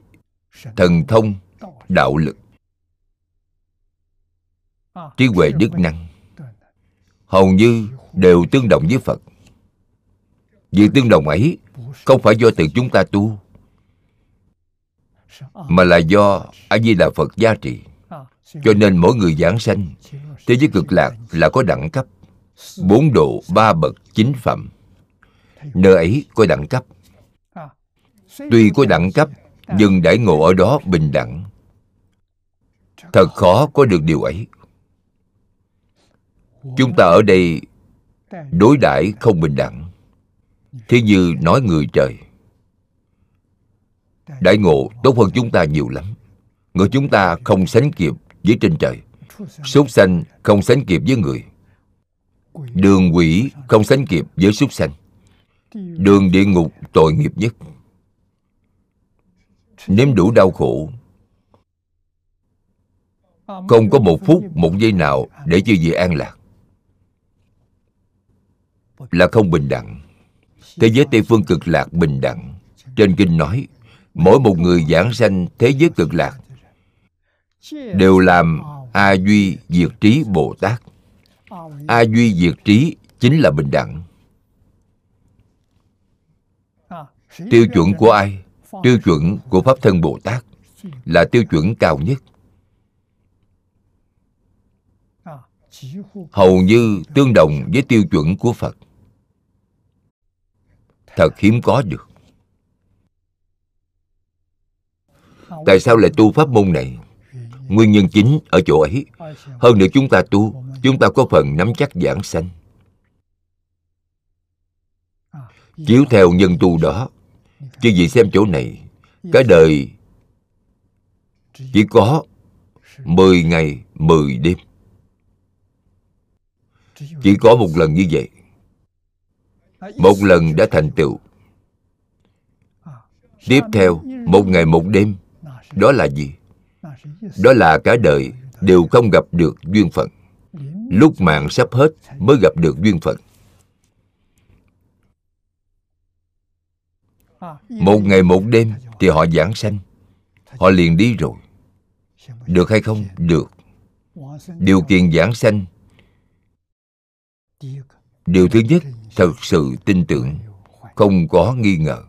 thần thông, đạo lực. Trí huệ đức năng hầu như đều tương đồng với phật. Việc tương đồng ấy, không phải do tự chúng ta tu, mà là do a di đà phật gia trị cho nên mỗi người giảng sanh, thế giới cực lạc là có đẳng cấp bốn độ ba bậc chính phẩm. Nơi ấy có đẳng cấp. Tuy có đẳng cấp, nhưng đãi ngộ ở đó bình đẳng. Thật khó có được điều ấy. Chúng ta ở đây đối đãi không bình đẳng. Thế như nói người trời. Đại ngộ tốt hơn chúng ta nhiều lắm. Người chúng ta không sánh kịp với trên trời. Súc sanh không sánh kịp với người đường quỷ không sánh kịp với súc sanh. Đường địa ngục tội nghiệp nhất. Nếm đủ đau khổ. Không có một phút, một giây nào để cho vị an lạc. Là không bình đẳng. Thế giới tây phương cực lạc bình đẳng. Trên kinh nói, mỗi một người giảng sanh thế giới cực lạc đều làm a duy diệt trí bồ tát a duy diệt trí chính là bình đẳng. Tiêu chuẩn của ai? Tiêu chuẩn của pháp thân bồ tát là tiêu chuẩn cao nhất. Hầu như tương đồng với tiêu chuẩn của phật. Thật hiếm có được. Tại sao lại tu pháp môn này? Nguyên nhân chính ở chỗ ấy. Hơn nữa chúng ta tu, chúng ta có phần nắm chắc giảng sanh. Chiếu theo nhân tu đó, chứ gì xem chỗ này. Cái đời chỉ có 10 ngày 10 đêm. Chỉ có một lần như vậy. Một lần đã thành tựu. Tiếp theo, một ngày, một đêm, đó là gì? Đó là cả đời đều không gặp được duyên phận. Lúc mạng sắp hết mới gặp được duyên phận. Một ngày một đêm thì họ giảng sanh. Họ liền đi rồi. Được hay không? Được. Điều kiện giảng sanh. Điều thứ nhất, thật sự tin tưởng. Không có nghi ngờ.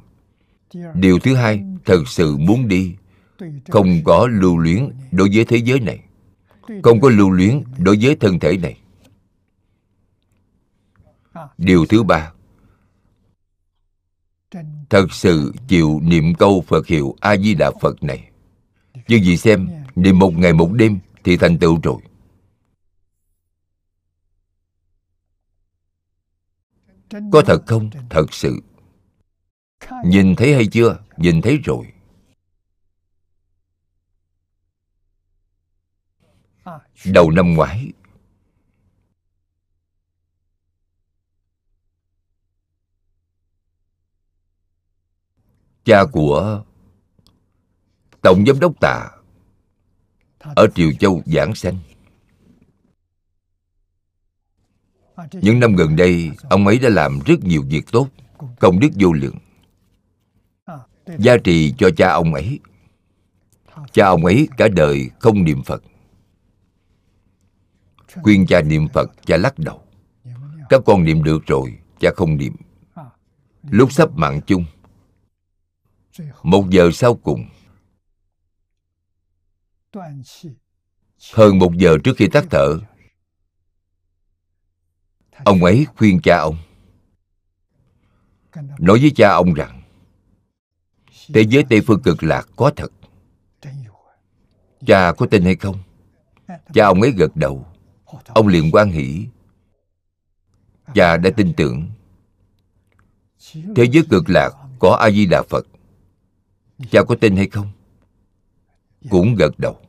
Điều thứ hai, thật sự muốn đi không có lưu luyến đối với thế giới này. Không có lưu luyến đối với thân thể này. Điều thứ ba. Thật sự chịu niệm câu phật hiệu a di đà phật này. Chứ vậy xem niệm một ngày một đêm thì thành tựu rồi. Có thật không? Thật sự. Nhìn thấy hay chưa? Nhìn thấy rồi. Đầu năm ngoái. Cha của tổng giám đốc tạ ở triều châu giảng sanh. Những năm gần đây, ông ấy đã làm rất nhiều việc tốt, công đức vô lượng. Gia trì cho cha ông ấy. Cha ông ấy cả đời không niệm phật khuyên cha niệm phật cha lắc đầu. Các con niệm được rồi cha không niệm. Lúc sắp mạng chung một giờ sau cùng. Hơn một giờ trước khi tắt thở. Ông ấy khuyên cha ông. Nói với cha ông rằng thế giới tây phương cực lạc có thật. Cha có tin hay không? Cha ông ấy gật đầu ông liền quan hỷ cha đã tin tưởng. Thế giới cực lạc có a di đà phật. Cha có tin hay không? Cũng gật đầu.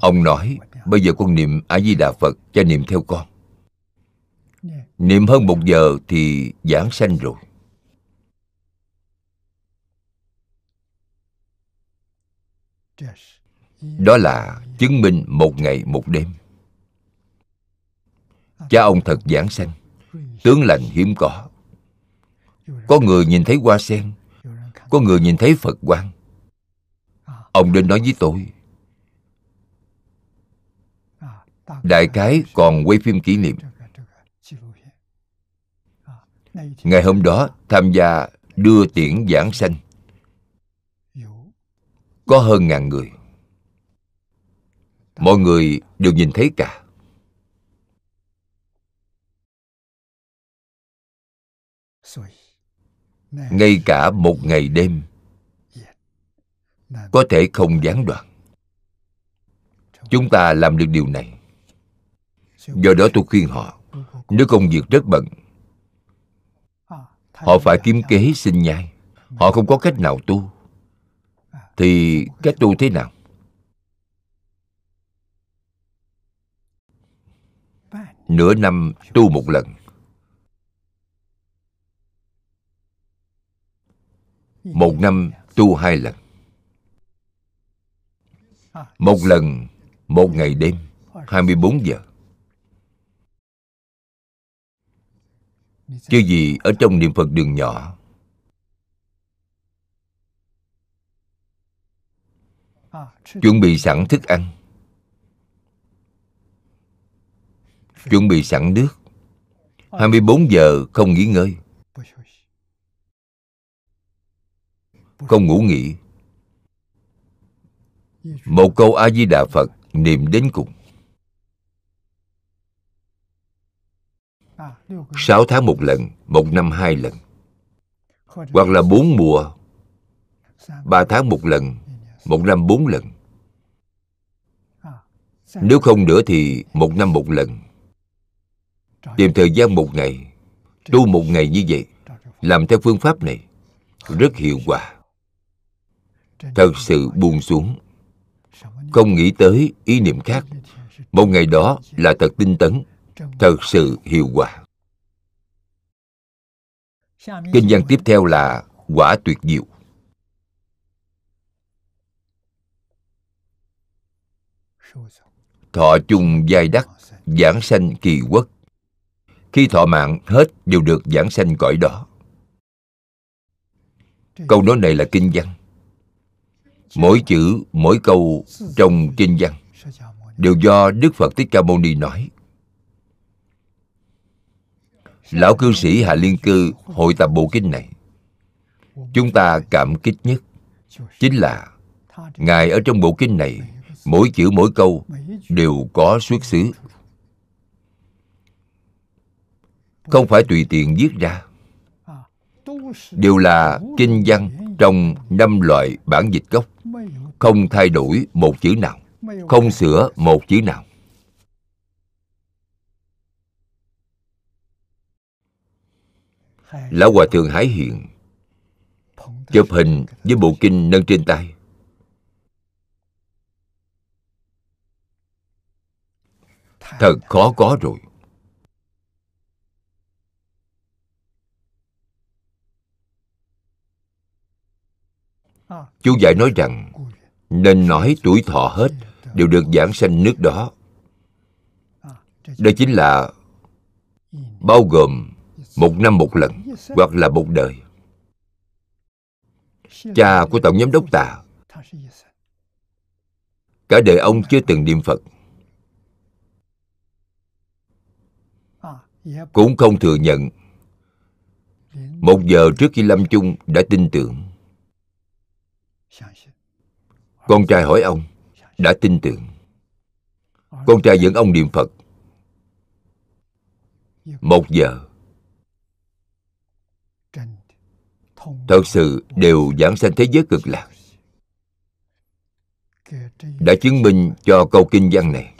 Ông nói, bây giờ con niệm a di đà phật cha niệm theo con. Niệm hơn một giờ thì giảng sanh rồi. Đó là chứng minh một ngày một đêm. Cha ông thật giảng sanh, tướng lành hiếm có. Có người nhìn thấy hoa sen, có người nhìn thấy phật quang. Ông đến nói với tôi, đại cái còn quay phim kỷ niệm. Ngày hôm đó, tham gia đưa tiễn giảng sanh, có hơn ngàn người mọi người đều nhìn thấy cả. Ngay cả một ngày đêm, có thể không gián đoạn. Chúng ta làm được điều này. Do đó tôi khuyên họ, nếu công việc rất bận, họ phải kiếm kế sinh nhai. Họ không có cách nào tu. Thì cách tu thế nào? Nửa năm tu một lần. Một năm tu hai lần. Một lần, một ngày đêm 24 giờ. Chứ gì ở trong niệm phật đường nhỏ. Chuẩn bị sẵn thức ăn. Chuẩn bị sẵn nước. 24 giờ không nghỉ ngơi. Không ngủ nghỉ. Một câu a di đà phật, niệm đến cùng. Sáu tháng một lần, một năm hai lần. Hoặc là bốn mùa. Ba tháng một lần, một năm bốn lần. Nếu không nữa thì một năm một lần tìm thời gian một ngày, tu một ngày như vậy, làm theo phương pháp này, rất hiệu quả. Thật sự buông xuống. Không nghĩ tới ý niệm khác. Một ngày đó là thật tinh tấn, thật sự hiệu quả. Kinh văn tiếp theo là quả tuyệt diệu. Thọ chung giai đắc, giảng sanh kỳ quốc khi thọ mạng, hết đều được giảng sanh cõi đó. Câu nói này là kinh văn. Mỗi chữ, mỗi câu trong kinh văn đều do đức phật thích ca mâu ni nói. Lão cư sĩ hạ liên cư hội tập bộ kinh này, chúng ta cảm kích nhất chính là ngài ở trong bộ kinh này, mỗi chữ, mỗi câu đều có xuất xứ. Không phải tùy tiện viết ra. Đều là kinh văn trong năm loại bản dịch gốc. Không thay đổi một chữ nào. Không sửa một chữ nào. Lão hòa thượng hải hiện chụp hình với bộ kinh nâng trên tay. Thật khó có rồi. Chú giải nói rằng, nên nói tuổi thọ hết đều được giảng sanh nước đó. Đây chính là bao gồm một năm một lần hoặc là một đời. Cha của tổng giám đốc tà cả đời ông chưa từng niệm phật. Cũng không thừa nhận, một giờ trước khi lâm chung đã tin tưởng con trai hỏi ông, đã tin tưởng. Con trai dẫn ông niệm phật. Một giờ, thật sự đều giảng sanh thế giới cực lạc. Đã chứng minh cho câu kinh văn này.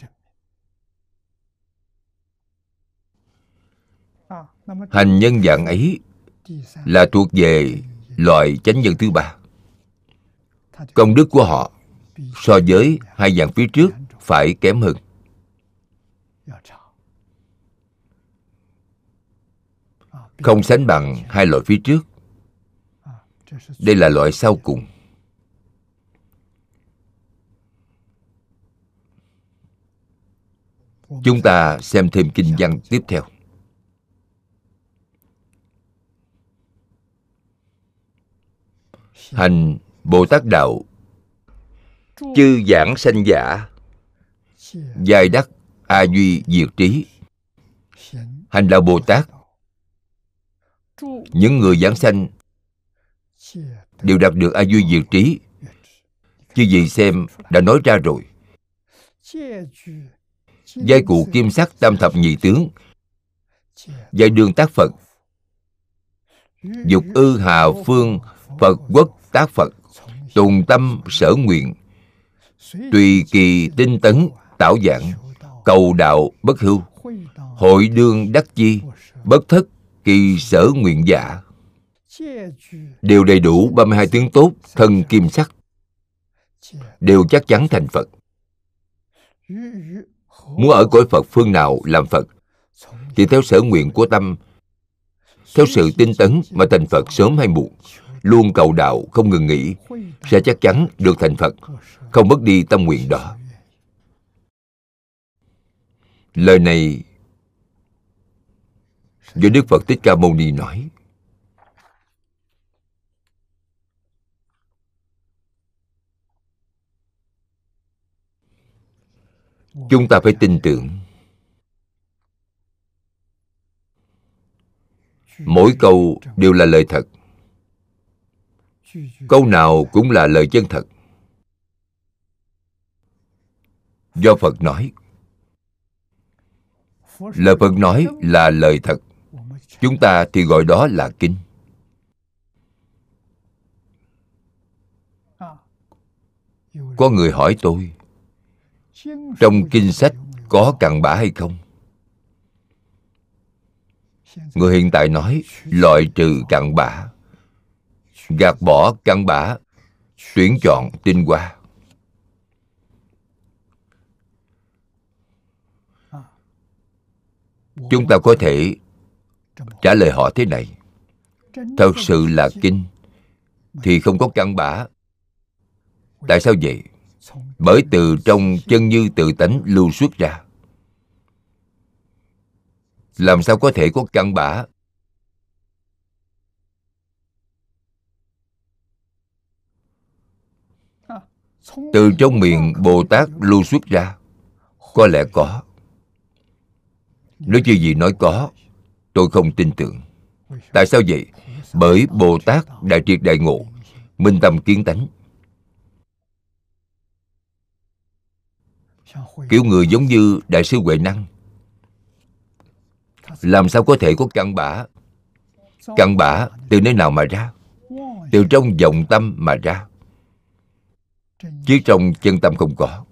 Hành nhân dạng ấy là thuộc về loại chánh nhân thứ ba. Công đức của họ so với hai dạng phía trước phải kém hơn. Không sánh bằng hai loại phía trước. Đây là loại sau cùng. Chúng ta xem thêm kinh văn tiếp theo. Hành bồ tát đạo chư giảng sanh giả. Giai đắc a duy diệt trí. Hành đạo bồ tát. Những người giảng sanh đều đạt được a duy diệt trí. Chứ gì xem đã nói ra rồi. Giai cụ kim sắc tam thập nhị tướng. Giai đương tác phật. Dục ư hà phương phật quốc tác phật. Tùng tâm sở nguyện tùy kỳ tinh tấn tạo giảng cầu đạo bất hưu, hội đương đắc chi, bất thất, kỳ sở nguyện giả. Đều đầy đủ 32 tướng tốt, thân kim sắc. Đều chắc chắn thành Phật. Muốn ở cõi Phật phương nào làm Phật, thì theo sở nguyện của tâm, theo sự tinh tấn mà thành Phật sớm hay muộn luôn cầu đạo, không ngừng nghỉ, sẽ chắc chắn được thành Phật, không mất đi tâm nguyện đó. Lời này do Đức Phật Thích Ca Mâu Ni nói. Chúng ta phải tin tưởng. Mỗi câu đều là lời thật câu nào cũng là lời chân thật. Do phật nói, lời phật nói là lời thật. Chúng ta thì gọi đó là kinh có người hỏi tôi, trong kinh sách có cặn bã hay không? Người hiện tại nói, loại trừ cặn bã gạt bỏ cặn bã tuyển chọn tinh hoa. Chúng ta có thể trả lời họ thế này. Thật sự là kinh, thì không có căn bã tại sao vậy? Bởi từ trong chân như tự tánh lưu xuất ra. Làm sao có thể có căn bã từ trong miệng bồ tát lưu xuất ra có lẽ có. Nếu như gì nói có tôi không tin tưởng. Tại sao vậy? Bởi bồ tát đại triệt đại ngộ minh tâm kiến tánh. Kiểu người giống như đại sư huệ năng. Làm sao có thể có căn bả? Căn bả từ nơi nào mà ra? Từ trong vọng tâm mà ra chứ trong chân tâm không có.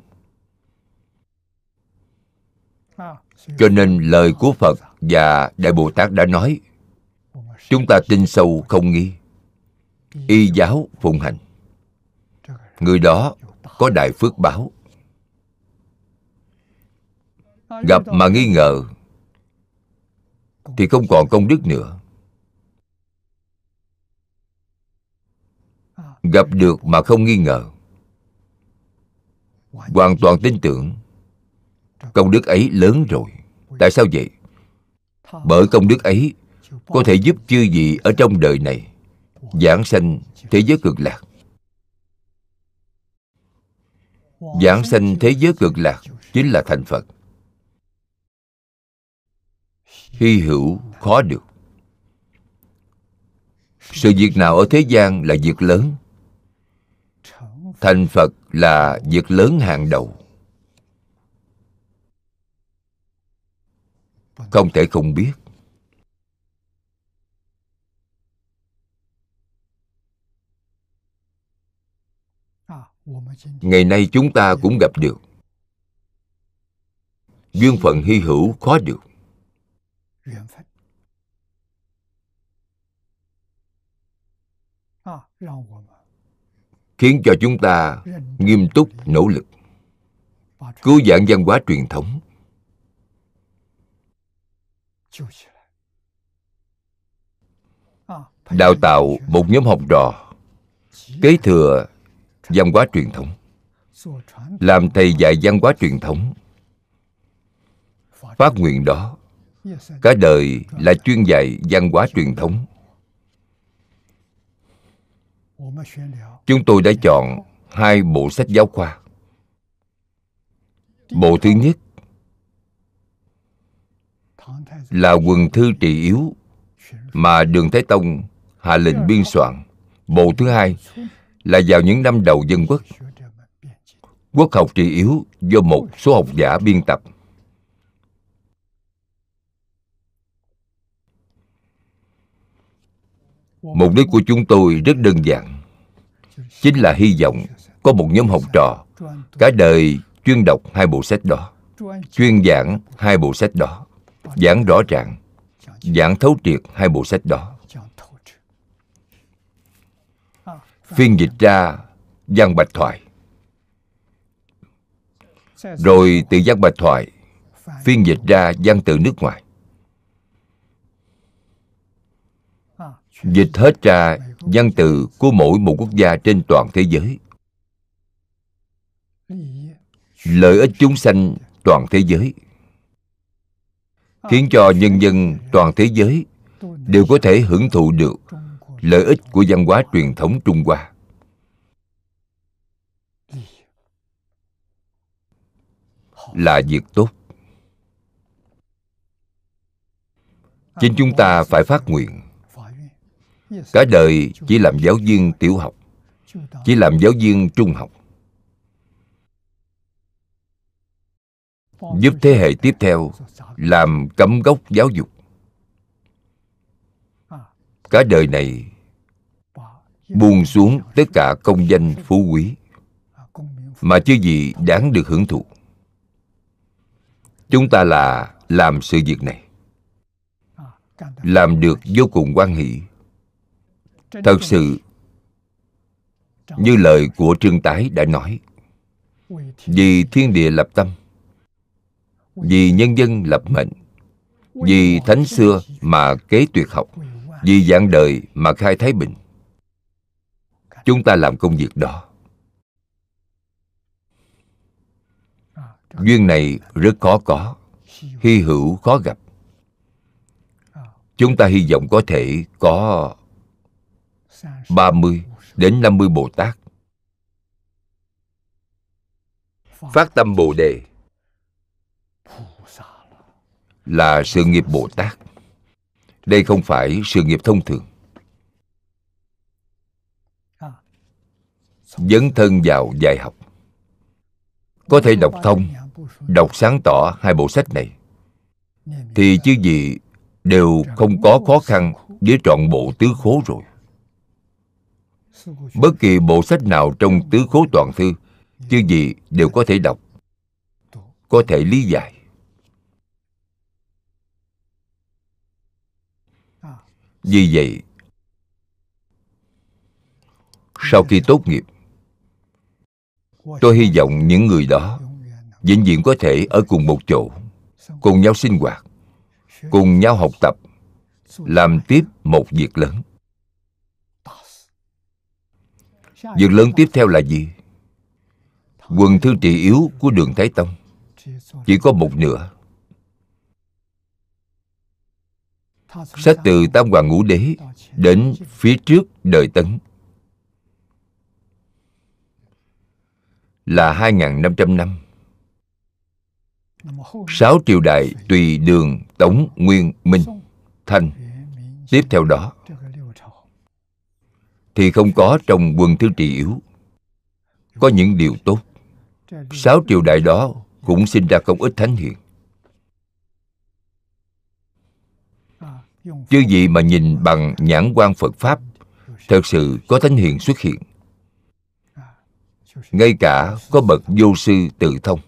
Cho nên lời của phật và đại bồ tát đã nói chúng ta tin sâu không nghi. Y giáo phụng hành. Người đó có đại phước báo. Gặp mà nghi ngờ thì không còn công đức nữa. Gặp được mà không nghi ngờ hoàn toàn tin tưởng. Công đức ấy lớn rồi. Tại sao vậy? Bởi công đức ấy có thể giúp chư vị ở trong đời này giảng sanh thế giới cực lạc. Giảng sanh thế giới cực lạc chính là thành phật. Hy hữu khó được. Sự việc nào ở thế gian là việc lớn. Thành phật là việc lớn hàng đầu. Không thể không biết. Ngày nay chúng ta cũng gặp được. Duyên phận hy hữu khó được khiến cho chúng ta nghiêm túc nỗ lực. Cứu vãn văn hóa truyền thống. Đào tạo một nhóm học trò. Kế thừa văn hóa truyền thống. Làm thầy dạy văn hóa truyền thống. Phát nguyện đó, cả đời là chuyên dạy văn hóa truyền thống chúng tôi đã chọn hai bộ sách giáo khoa. Bộ thứ nhất là quần thư trị yếu mà đường thái tông, hạ lệnh biên soạn. Bộ thứ hai là vào những năm đầu dân quốc quốc học trị yếu do một số học giả biên tập. Mục đích của chúng tôi rất đơn giản chính là hy vọng có một nhóm học trò cả đời chuyên đọc hai bộ sách đó, chuyên giảng hai bộ sách đó, giảng rõ ràng, giảng thấu triệt hai bộ sách đó. Phiên dịch ra văn bạch thoại. Rồi từ văn bạch thoại, phiên dịch ra văn từ nước ngoài. Dịch hết ra văn từ của mỗi một quốc gia trên toàn thế giới. Lợi ích chúng sanh toàn thế giới. Khiến cho nhân dân toàn thế giới đều có thể hưởng thụ được lợi ích của văn hóa truyền thống trung hoa. Là việc tốt. Chính chúng ta phải phát nguyện cả đời chỉ làm giáo viên tiểu học chỉ làm giáo viên trung học. Giúp thế hệ tiếp theo làm cấm gốc giáo dục. Cả đời này buông xuống tất cả công danh phú quý mà chưa gì đáng được hưởng thụ. Chúng ta là làm sự việc này làm được vô cùng quan hỷ thật sự như lời của trương tái đã nói vì thiên địa lập tâm vì nhân dân lập mệnh vì thánh xưa mà kế tuyệt học vì dạng đời mà khai thái bình. Chúng ta làm công việc đó. Duyên này rất khó có hy hữu khó gặp. Chúng ta hy vọng có thể có 30 đến 50 Bồ Tát Phát tâm Bồ Đề là sự nghiệp Bồ Tát. Đây không phải sự nghiệp thông thường. Dấn thân vào dạy học. Có thể đọc thông, đọc sáng tỏ hai bộ sách này, thì chứ gì đều không có khó khăn với trọn bộ tứ khố rồi. Bất kỳ bộ sách nào trong tứ khố toàn thư, chứ gì đều có thể đọc, có thể lý giải. Vì vậy, sau khi tốt nghiệp, tôi hy vọng những người đó vĩnh viễn có thể ở cùng một chỗ, cùng nhau sinh hoạt, cùng nhau học tập, làm tiếp một việc lớn. Việc lớn tiếp theo là gì? Quần thư trị yếu của đường Thái Tông chỉ có một nửa. Sách từ Tam Hoàng Ngũ Đế đến phía trước đời Tấn là 2.500 năm. Sáu triều đại tùy đường Tống Nguyên Minh Thanh Tiếp theo đó thì không có trong quân thư trì yếu. Có những điều tốt. Sáu triều đại đó cũng sinh ra không ít thánh hiền. Chứ gì mà nhìn bằng nhãn quan phật pháp, thật sự có thánh hiền xuất hiện. Ngay cả có bậc vô sư tự thông.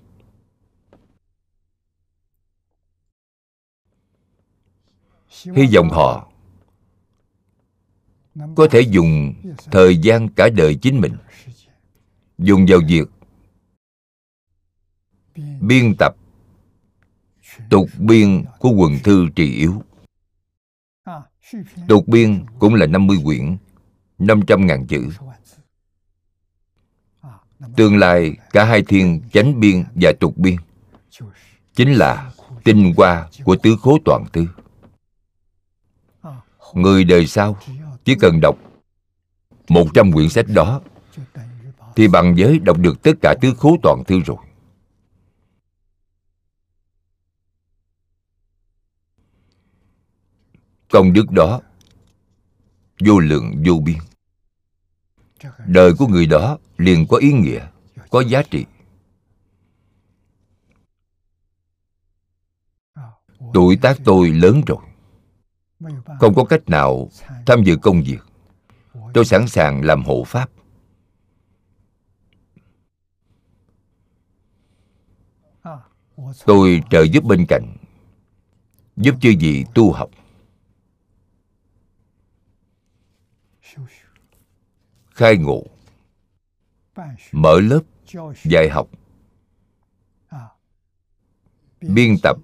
Hy vọng họ có thể dùng thời gian cả đời chính mình. Dùng vào việc biên tập tục biên của quần thư trì yếu. Tục biên cũng là 50 quyển 500 ngàn chữ. Tương lai cả hai thiên chánh biên và tục biên. Chính là tinh hoa của tứ khố toàn thư Người đời sau chỉ cần đọc một trăm quyển sách đó Thì bằng giới đọc được tất cả tứ khố toàn thư rồi. Công đức đó, vô lượng, vô biên. Đời của người đó liền có ý nghĩa, có giá trị. Tuổi tác tôi lớn rồi không có cách nào tham dự công việc. Tôi sẵn sàng làm hộ pháp. Tôi trợ giúp bên cạnh, giúp chư gì tu học. Khai ngộ, mở lớp, dạy học. Biên tập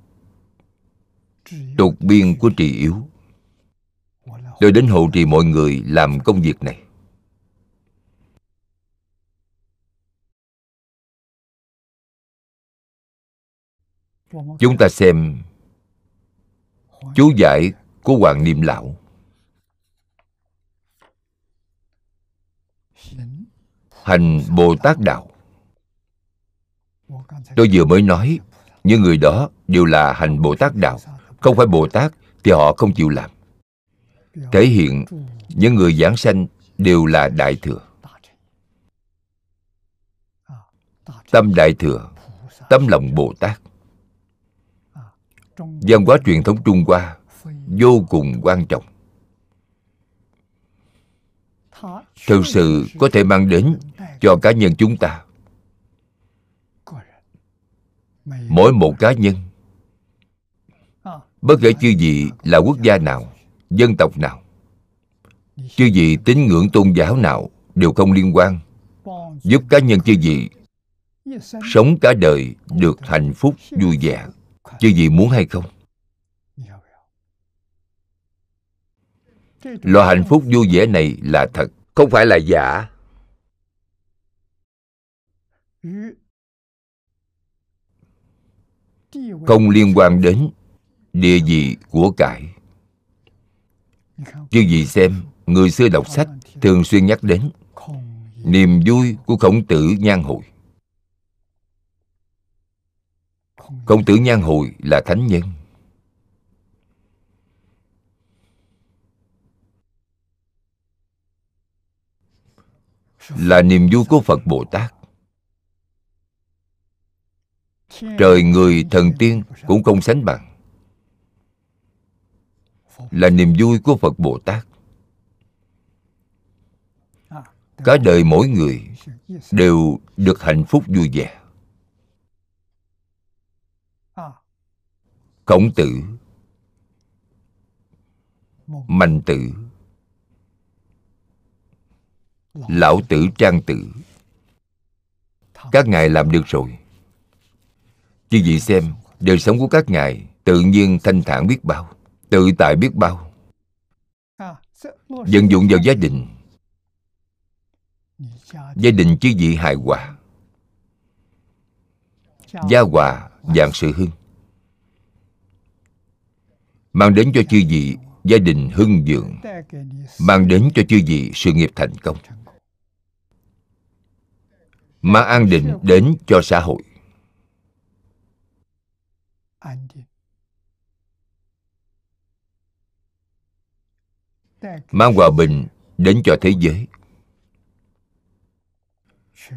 tục biên của trì yếu tôi đến hộ trì mọi người làm công việc này. Chúng ta xem chú giải của hoàng niệm lão. Hành bồ tát đạo. Tôi vừa mới nói, những người đó đều là hành bồ tát đạo. Không phải bồ tát thì họ không chịu làm thể hiện những người giảng sanh đều là đại thừa. Tâm đại thừa, tâm lòng bồ tát. Văn hóa truyền thống trung hoa vô cùng quan trọng. Thực sự có thể mang đến cho cá nhân chúng ta mỗi một cá nhân, bất kể chư vị là quốc gia nào dân tộc nào. Chứ gì tín ngưỡng tôn giáo nào đều không liên quan. Giúp cá nhân chứ gì sống cả đời được hạnh phúc, vui vẻ. Chứ gì muốn hay không? Loại hạnh phúc vui vẻ này là thật, không phải là giả. Không liên quan đến địa vị của cải chứ gì xem, người xưa đọc sách thường xuyên nhắc đến niềm vui của khổng tử nhan hội khổng tử nhan hội là thánh nhân. Là niềm vui của phật bồ tát. Trời người thần tiên cũng không sánh bằng là niềm vui của phật bồ tát. Cả đời mỗi người đều được hạnh phúc vui vẻ. Khổng tử mạnh tử, lão tử trang tử. Các ngài làm được rồi. Chứ vị xem, đời sống của các ngài tự nhiên thanh thản biết bao tự tại biết bao. Vận dụng vào gia đình. Gia đình chư vị hài hòa. Gia hòa dạng sự hưng. Mang đến cho chư vị gia đình hưng vượng mang đến cho chư vị sự nghiệp thành công. mang an định đến cho xã hội mang hòa bình đến cho thế giới.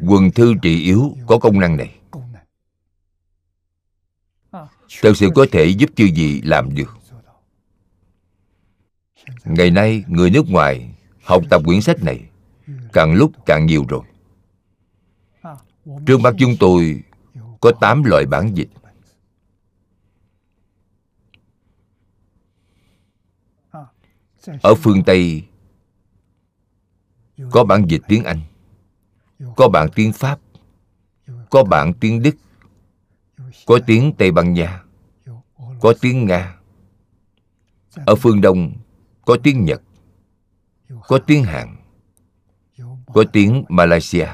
Quần thư trị yếu có công năng này. Thật sự có thể giúp chư vị làm được. Ngày nay, người nước ngoài học tập quyển sách này càng lúc càng nhiều rồi. Trước mắt chúng tôi có 8 loại bản dịch. Ở phương tây, có bản dịch tiếng anh, có bản tiếng pháp, có bản tiếng đức, có tiếng tây ban nha, có tiếng nga. Ở phương đông, có tiếng nhật, có tiếng hàn, có tiếng malaysia.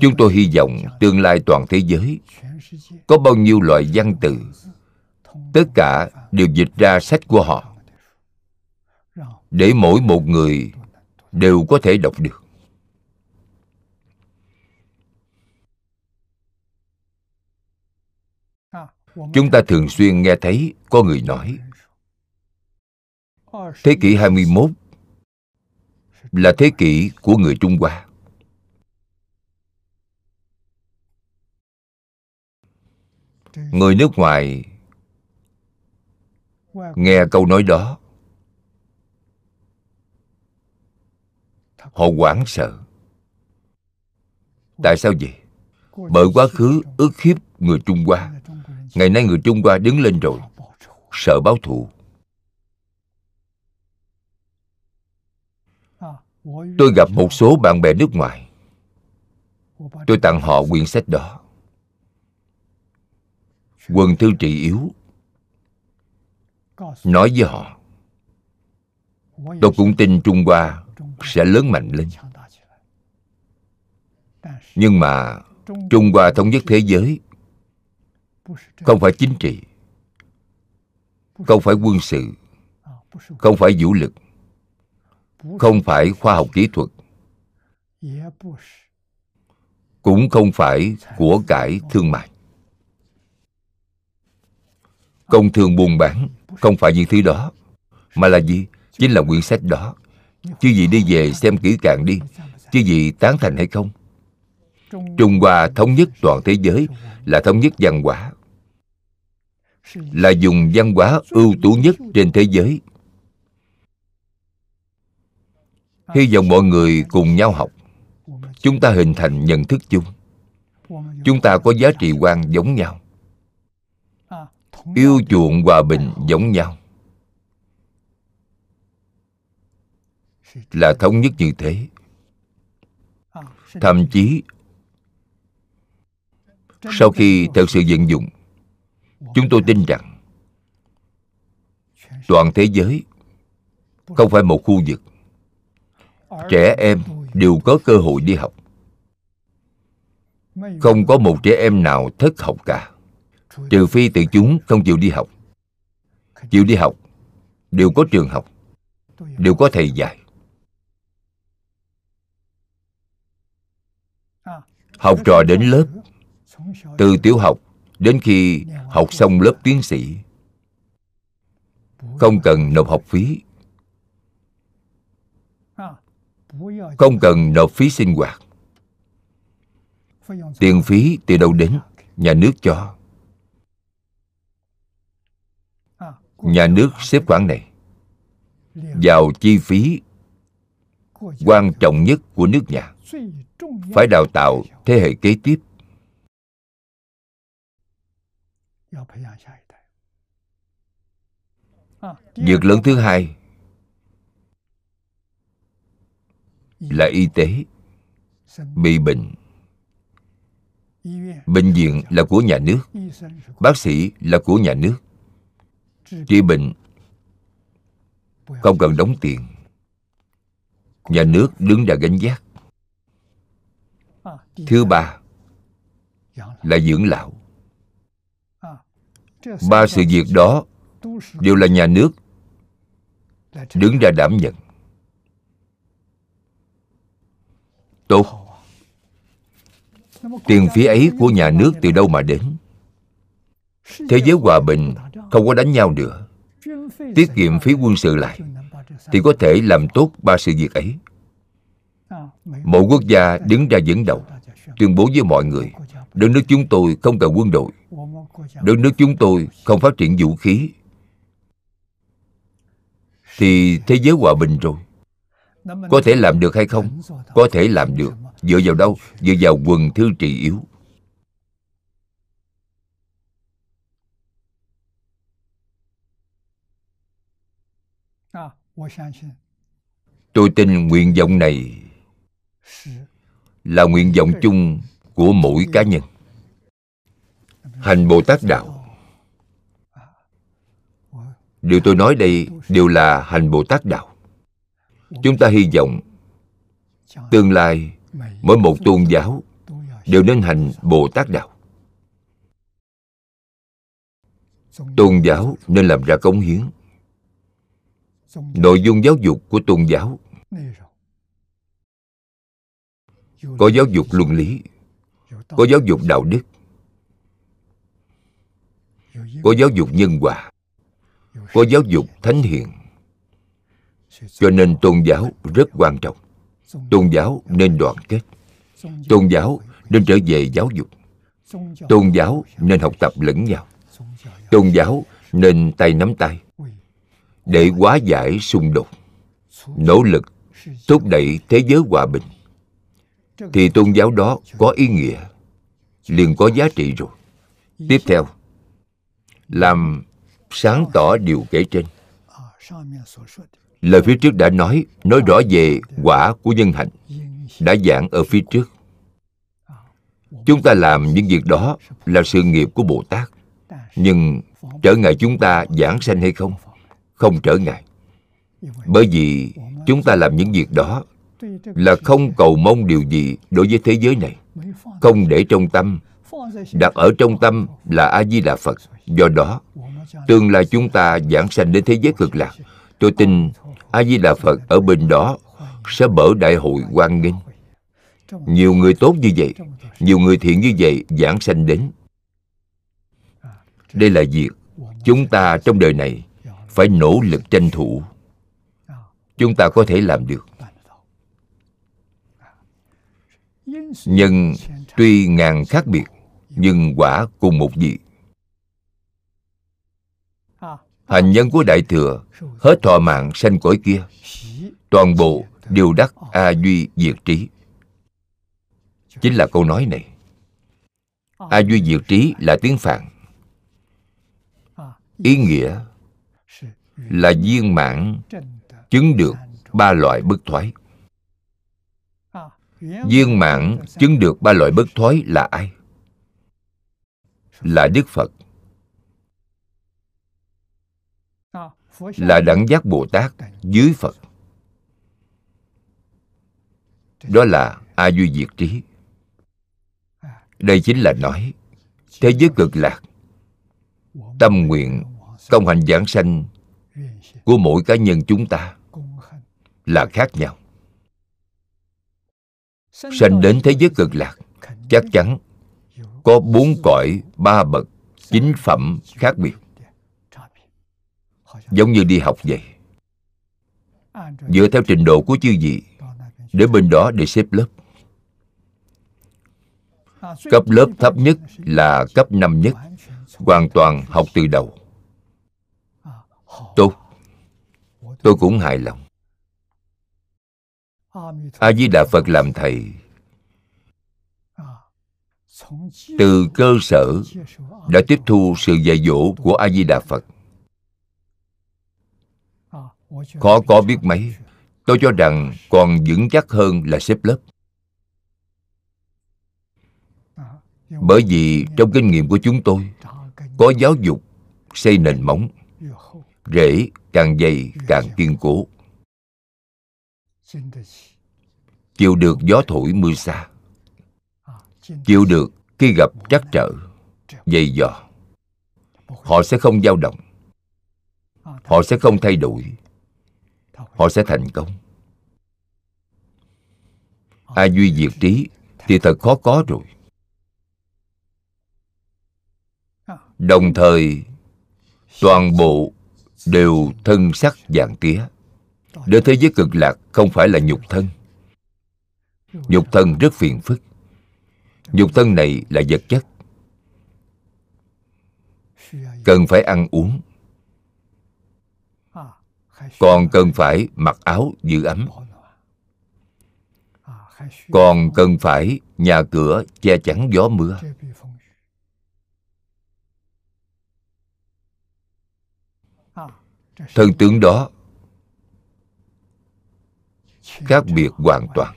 Chúng tôi hy vọng tương lai toàn thế giới có bao nhiêu loại văn từ tất cả đều dịch ra sách của họ để mỗi một người đều có thể đọc được chúng ta thường xuyên nghe thấy có người nói, thế kỷ 21 là thế kỷ của người Trung Hoa. Người nước ngoài nghe câu nói đó, họ hoảng sợ. Tại sao vậy? Bởi quá khứ ức hiếp người trung hoa. Ngày nay người trung hoa đứng lên rồi, sợ báo thù. Tôi gặp một số bạn bè nước ngoài. Tôi tặng họ quyển sách đó. Quần thư trị yếu nói với họ, tôi cũng tin trung hoa sẽ lớn mạnh lên. Nhưng mà trung hoa thống nhất thế giới không phải chính trị, không phải quân sự, không phải vũ lực, không phải khoa học kỹ thuật, cũng không phải của cải thương mại. Công thương buôn bán không phải những thứ đó, mà là gì chính là quyển sách đó. Chứ gì đi về xem kỹ càng đi, chứ gì tán thành hay không. Trung hoa thống nhất toàn thế giới là thống nhất văn hóa, là dùng văn hóa ưu tú nhất trên thế giới. Hy vọng mọi người cùng nhau học. Chúng ta hình thành nhận thức chung. Chúng ta có giá trị quan giống nhau yêu chuộng hòa bình giống nhau. Là thống nhất như thế. Thậm chí, sau khi thật sự vận dụng, chúng tôi tin rằng toàn thế giới không phải một khu vực. Trẻ em đều có cơ hội đi học. Không có một trẻ em nào thất học cả trừ phi tự chúng không chịu đi học. Chịu đi học đều có trường học đều có thầy dạy. Học trò đến lớp từ tiểu học đến khi học xong lớp tiến sĩ không cần nộp học phí. Không cần nộp phí sinh hoạt. Tiền phí từ đâu đến? Nhà nước cho nhà nước xếp khoản này. Vào chi phí quan trọng nhất của nước nhà. Phải đào tạo thế hệ kế tiếp. Việc lớn thứ hai là y tế bị bệnh. Bệnh viện là của nhà nước, bác sĩ là của nhà nước trị bệnh. Không cần đóng tiền. Nhà nước đứng ra gánh vác. Thứ ba là dưỡng lão. Ba sự việc đó đều là nhà nước đứng ra đảm nhận. Tốt. Tiền phí ấy của nhà nước từ đâu mà đến? Thế giới hòa bình không có đánh nhau nữa. Tiết kiệm phí quân sự lại, thì có thể làm tốt ba sự việc ấy. Mỗi quốc gia đứng ra dẫn đầu, tuyên bố với mọi người, đất nước chúng tôi không cần quân đội. Đất nước chúng tôi không phát triển vũ khí. Thì thế giới hòa bình rồi. Có thể làm được hay không? Có thể làm được. Dựa vào đâu? Dựa vào quần thư trì yếu. Tôi tin nguyện vọng này là nguyện vọng chung của mỗi cá nhân. Hành bồ tát đạo. điều tôi nói đây đều là hành bồ tát đạo. Chúng ta hy vọng tương lai mỗi một tôn giáo đều nên hành bồ tát đạo. Tôn giáo nên làm ra cống hiến nội dung giáo dục của tôn giáo. Có giáo dục luân lý. Có giáo dục đạo đức. Có giáo dục nhân quả có giáo dục thánh hiền. Cho nên tôn giáo rất quan trọng. Tôn giáo nên đoàn kết. Tôn giáo nên trở về giáo dục. Tôn giáo nên học tập lẫn nhau. Tôn giáo nên tay nắm tay để hóa giải xung đột. Nỗ lực thúc đẩy thế giới hòa bình. Thì tôn giáo đó có ý nghĩa, liền có giá trị rồi. Tiếp theo, làm sáng tỏ điều kể trên. Lời phía trước đã nói nói rõ về quả của nhân hạnh, đã giảng ở phía trước. Chúng ta làm những việc đó là sự nghiệp của bồ tát, nhưng trở ngại chúng ta giảng sanh hay không? không trở ngại. Bởi vì chúng ta làm những việc đó là không cầu mong điều gì đối với thế giới này. Không để trong tâm, đặt ở trong tâm là a di đà phật. Do đó, tương lai chúng ta giảng sanh đến thế giới cực lạc, tôi tin a di đà phật ở bên đó sẽ mở đại hội quan nghênh. Nhiều người tốt như vậy, nhiều người thiện như vậy giảng sanh đến. Đây là việc chúng ta trong đời này phải nỗ lực tranh thủ. Chúng ta có thể làm được. Nhân tuy ngàn khác biệt, nhưng quả cùng một vị. Hành nhân của đại thừa hết thọ mạng sanh cõi kia. Toàn bộ đều đắc a duy diệt trí. Chính là câu nói này. A duy diệt trí là tiếng phạn. Ý nghĩa là viên mãn chứng được ba loại bất thoái. Viên mãn chứng được ba loại bất thoái là ai? Là đức phật. Là đẳng giác bồ tát dưới phật. Đó là a duy diệt trí. Đây chính là nói, thế giới cực lạc, tâm nguyện công hành giảng sanh của mỗi cá nhân chúng ta là khác nhau. Sanh đến thế giới cực lạc, chắc chắn có bốn cõi ba bậc chính phẩm khác biệt. Giống như đi học vậy. Dựa theo trình độ của chư vị, để bên đó để xếp lớp. Cấp lớp thấp nhất là cấp năm nhất, hoàn toàn học từ đầu. Tốt tôi cũng hài lòng. A di đà phật làm thầy. Từ cơ sở đã tiếp thu sự dạy dỗ của a di đà phật. Khó có biết mấy, tôi cho rằng còn vững chắc hơn là xếp lớp. Bởi vì trong kinh nghiệm của chúng tôi, có giáo dục, xây nền móng rễ, càng dày, càng kiên cố. Chịu được gió thổi mưa xa. Chịu được khi gặp trắc trở, dày dò. Họ sẽ không dao động. Họ sẽ không thay đổi. Họ sẽ thành công. Ai duy diệt trí thì thật khó có rồi. Đồng thời, toàn bộ đều thân sắc dạng tía. Để thế giới cực lạc không phải là nhục thân. Nhục thân rất phiền phức. Nhục thân này là vật chất. Cần phải ăn uống. Còn cần phải mặc áo giữ ấm. Còn cần phải nhà cửa che chắn gió mưa. thần tướng đó khác biệt hoàn toàn.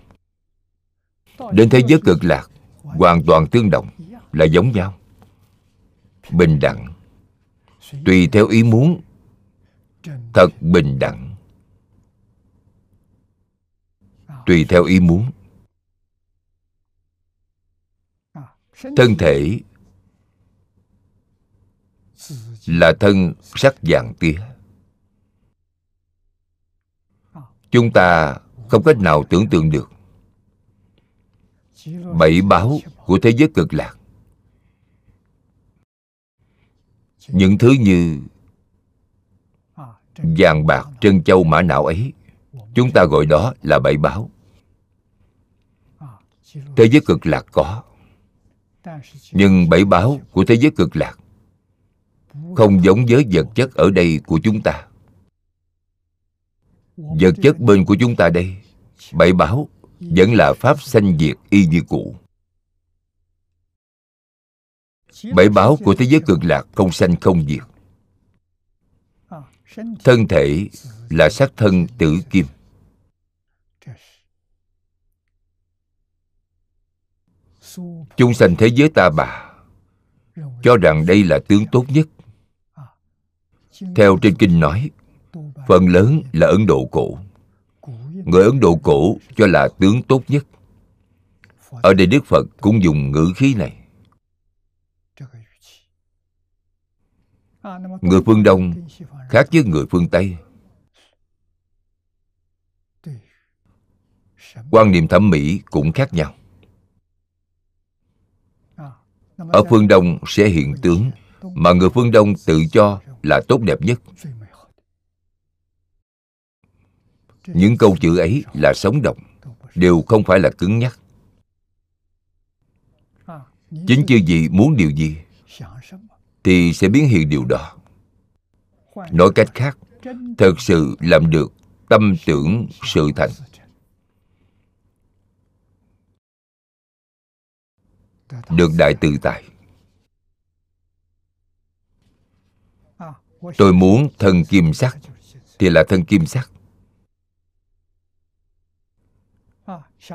Đến thế giới cực lạc, hoàn toàn tương đồng, là giống nhau. Bình đẳng, tùy theo ý muốn, thật bình đẳng. Tùy theo ý muốn. Thân thể là thân sắc vàng tía chúng ta không cách nào tưởng tượng được. Bảy báo của thế giới cực lạc. Những thứ như vàng bạc trân châu mã não ấy, chúng ta gọi đó là bảy báo. Thế giới cực lạc có. Nhưng bảy báo của thế giới cực lạc không giống với vật chất ở đây của chúng ta vật chất bên của chúng ta đây bảy báo vẫn là pháp sanh diệt y như cũ. Bảy báo của thế giới cực lạc không sanh không diệt. Thân thể là sắc thân tử kim. Chúng sanh thế giới ta bà, cho rằng đây là tướng tốt nhất. Theo trên kinh nói phần lớn là ấn độ cổ. Người ấn độ cổ cho là tướng tốt nhất. Ở đây đức phật cũng dùng ngữ khí này. Người phương đông khác với người phương tây. Quan niệm thẩm mỹ cũng khác nhau. Ở phương đông sẽ hiện tướng, mà người phương đông tự cho là tốt đẹp nhất. Những câu chữ ấy là sống động, đều không phải là cứng nhắc. Chính chư gì muốn điều gì thì sẽ biến hiện điều đó. Nói cách khác, thật sự làm được tâm tưởng sự thành được đại tự tại tôi muốn thân kim sắc thì là thân kim sắc.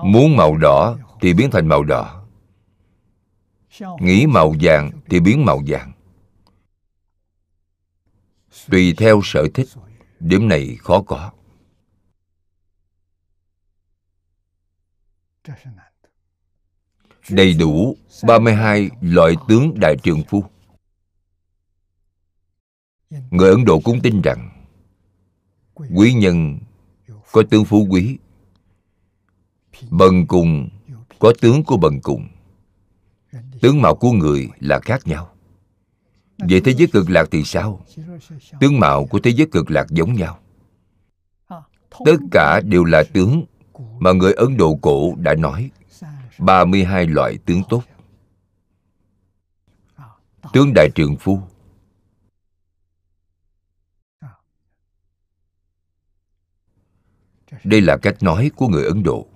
Muốn màu đỏ thì biến thành màu đỏ. Nghĩ màu vàng thì biến màu vàng. Tùy theo sở thích, điểm này khó có. Đầy đủ 32 loại tướng đại trường phu. Người ấn độ cũng tin rằng, quý nhân có tướng phú quý bần cùng, có tướng của bần cùng. Tướng mạo của người là khác nhau. Vậy thế giới cực lạc thì sao? Tướng mạo của thế giới cực lạc giống nhau. Tất cả đều là tướng mà người Ấn Độ cổ đã nói. 32 loại tướng tốt. Tướng Đại Trường Phu. Đây là cách nói của người Ấn Độ.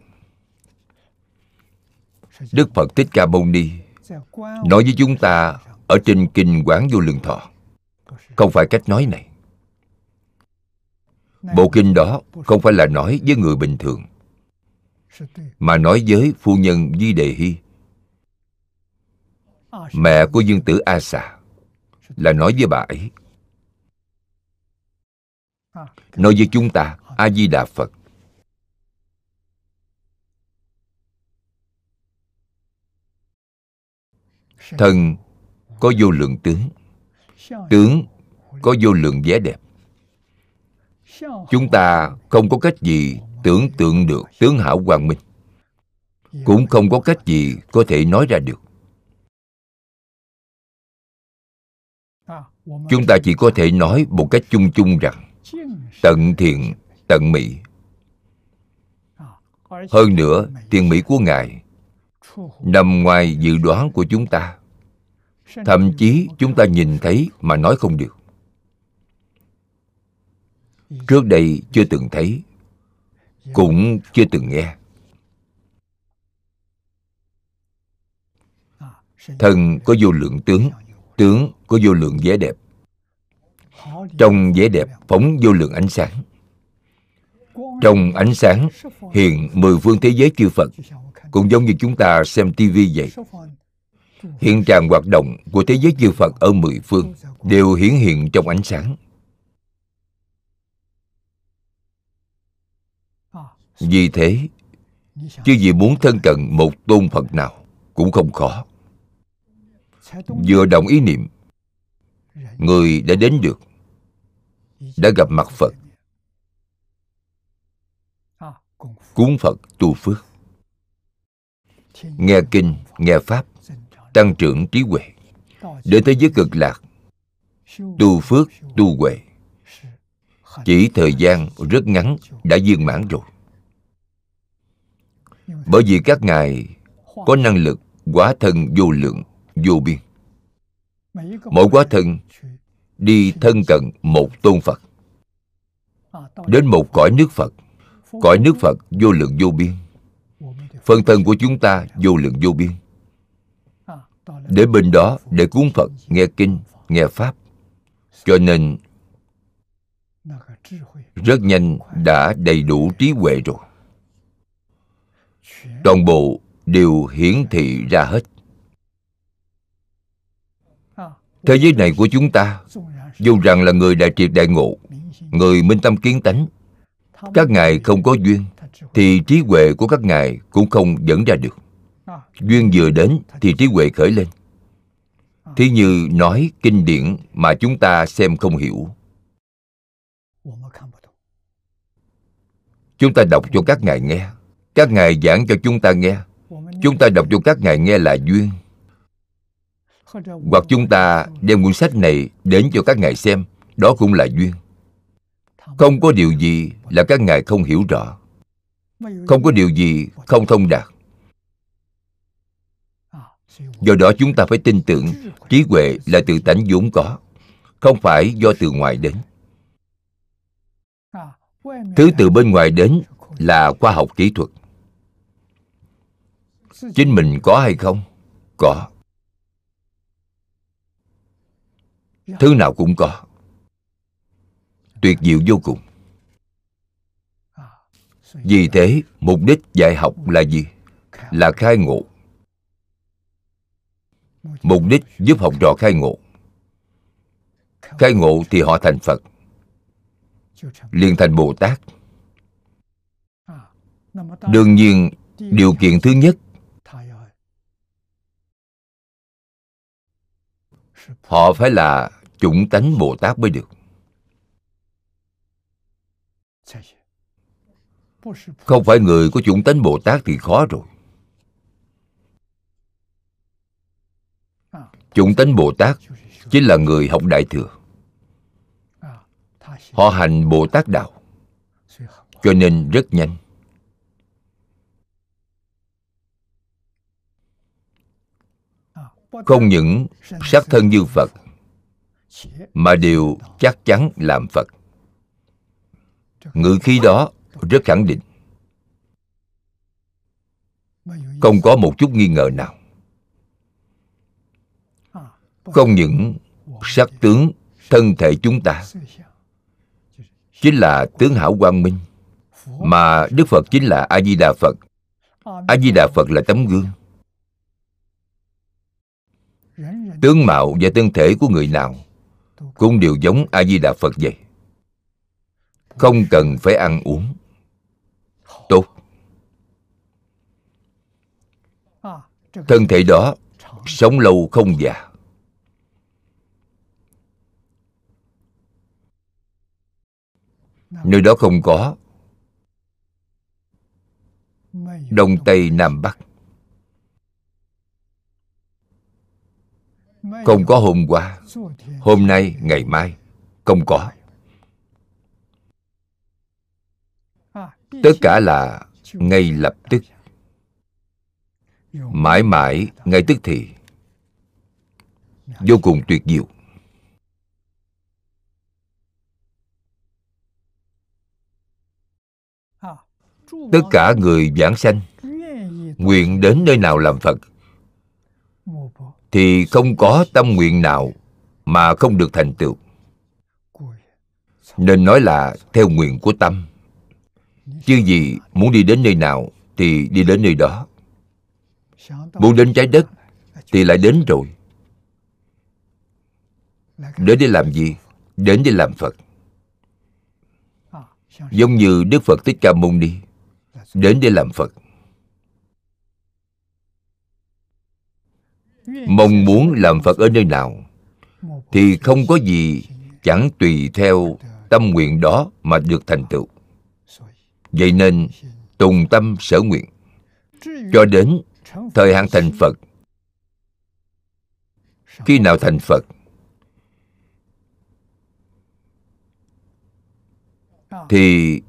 Đức Phật Thích Ca Mâu Ni nói với chúng ta ở trên kinh quán vô lượng thọ. Không phải cách nói này. Bộ kinh đó không phải là nói với người bình thường, mà nói với phu nhân di đề hy mẹ của dương tử a xà là nói với bà ấy. Nói với chúng ta, a di đà phật Thần có vô lượng tướng. Tướng có vô lượng vẻ đẹp. Chúng ta không có cách gì tưởng tượng được tướng hảo quang minh. Cũng không có cách gì có thể nói ra được. Chúng ta chỉ có thể nói một cách chung chung rằng, tận thiện, tận mỹ. Hơn nữa thiện mỹ của ngài nằm ngoài dự đoán của chúng ta thậm chí chúng ta nhìn thấy mà nói không được. Trước đây chưa từng thấy, cũng chưa từng nghe. Thần có vô lượng tướng tướng có vô lượng vẻ đẹp. Trong vẻ đẹp phóng vô lượng ánh sáng. Trong ánh sáng hiện mười phương thế giới chư phật, cũng giống như chúng ta xem tivi vậy hiện trạng hoạt động của thế giới chư phật ở mười phương đều hiển hiện trong ánh sáng. Vì thế, chứ gì muốn thân cận một tôn phật nào cũng không khó. Vừa động ý niệm, người đã đến được, đã gặp mặt phật. Cúng phật tu phước. Nghe kinh, nghe pháp tăng trưởng trí huệ đến thế giới cực lạc, tu phước, tu huệ. Chỉ thời gian rất ngắn đã viên mãn rồi. Bởi vì các ngài có năng lực quá thân vô lượng, vô biên. Mỗi quá thân đi thân cận một tôn phật, đến một cõi nước phật. Cõi nước phật vô lượng vô biên. Phân thân của chúng ta vô lượng vô biên để bên đó, để cúng phật, nghe kinh, nghe pháp. Cho nên, rất nhanh đã đầy đủ trí huệ rồi. Toàn bộ đều hiển thị ra hết. Thế giới này của chúng ta, dù rằng là người đại triệt đại ngộ, người minh tâm kiến tánh, các ngài không có duyên, thì trí huệ của các ngài cũng không dẫn ra được duyên vừa đến thì trí huệ khởi lên. Thí như nói kinh điển mà chúng ta xem không hiểu. Chúng ta đọc cho các ngài nghe. Các ngài giảng cho chúng ta nghe. Chúng ta đọc cho các ngài nghe là duyên. Hoặc chúng ta đem cuốn sách này đến cho các ngài xem. Đó cũng là duyên. Không có điều gì là các ngài không hiểu rõ. Không có điều gì không thông đạt do đó chúng ta phải tin tưởng trí huệ là từ tánh vốn có, không phải do từ ngoài đến. Thứ từ bên ngoài đến là khoa học kỹ thuật. Chính mình có hay không? Có. Thứ nào cũng có. Tuyệt diệu vô cùng. Vì thế, mục đích dạy học là gì? Là khai ngộ mục đích giúp học trò khai ngộ. Khai ngộ thì họ thành phật. Liền thành bồ tát. Đương nhiên, điều kiện thứ nhất, họ phải là chủng tánh bồ tát mới được. Không phải người có chủng tánh bồ tát thì khó rồi. Chủng tánh bồ tát chính là người học đại thừa. Họ hành bồ tát đạo, cho nên rất nhanh. Không những sát thân như phật, mà đều chắc chắn làm phật. Ngự khí đó rất khẳng định. Không có một chút nghi ngờ nào không những sắc tướng thân thể chúng ta, chính là tướng hảo quang minh, mà đức phật chính là a di đà phật. A di đà phật là tấm gương. Tướng mạo và thân thể của người nào cũng đều giống a di đà phật vậy. Không cần phải ăn uống. Tốt. Thân thể đó sống lâu không già. Nơi đó không có. Đông tây nam bắc. Không có hôm qua. Hôm nay, ngày mai, không có. Tất cả là ngay lập tức. Mãi mãi, ngay tức thì. Vô cùng tuyệt diệu. Tất cả người giảng sanh nguyện đến nơi nào làm phật, thì không có tâm nguyện nào mà không được thành tựu. Nên nói là theo nguyện của tâm. Chứ gì muốn đi đến nơi nào thì đi đến nơi đó. Muốn đến trái đất thì lại đến rồi. Đến để làm gì? Đến để làm phật. Giống như đức phật thích ca mâu ni đến để làm phật. Mong muốn làm phật ở nơi nào thì không có gì chẳng tùy theo tâm nguyện đó mà được thành tựu. Vậy nên tùng tâm sở nguyện. Cho đến thời hạn thành phật, khi nào thành phật, thì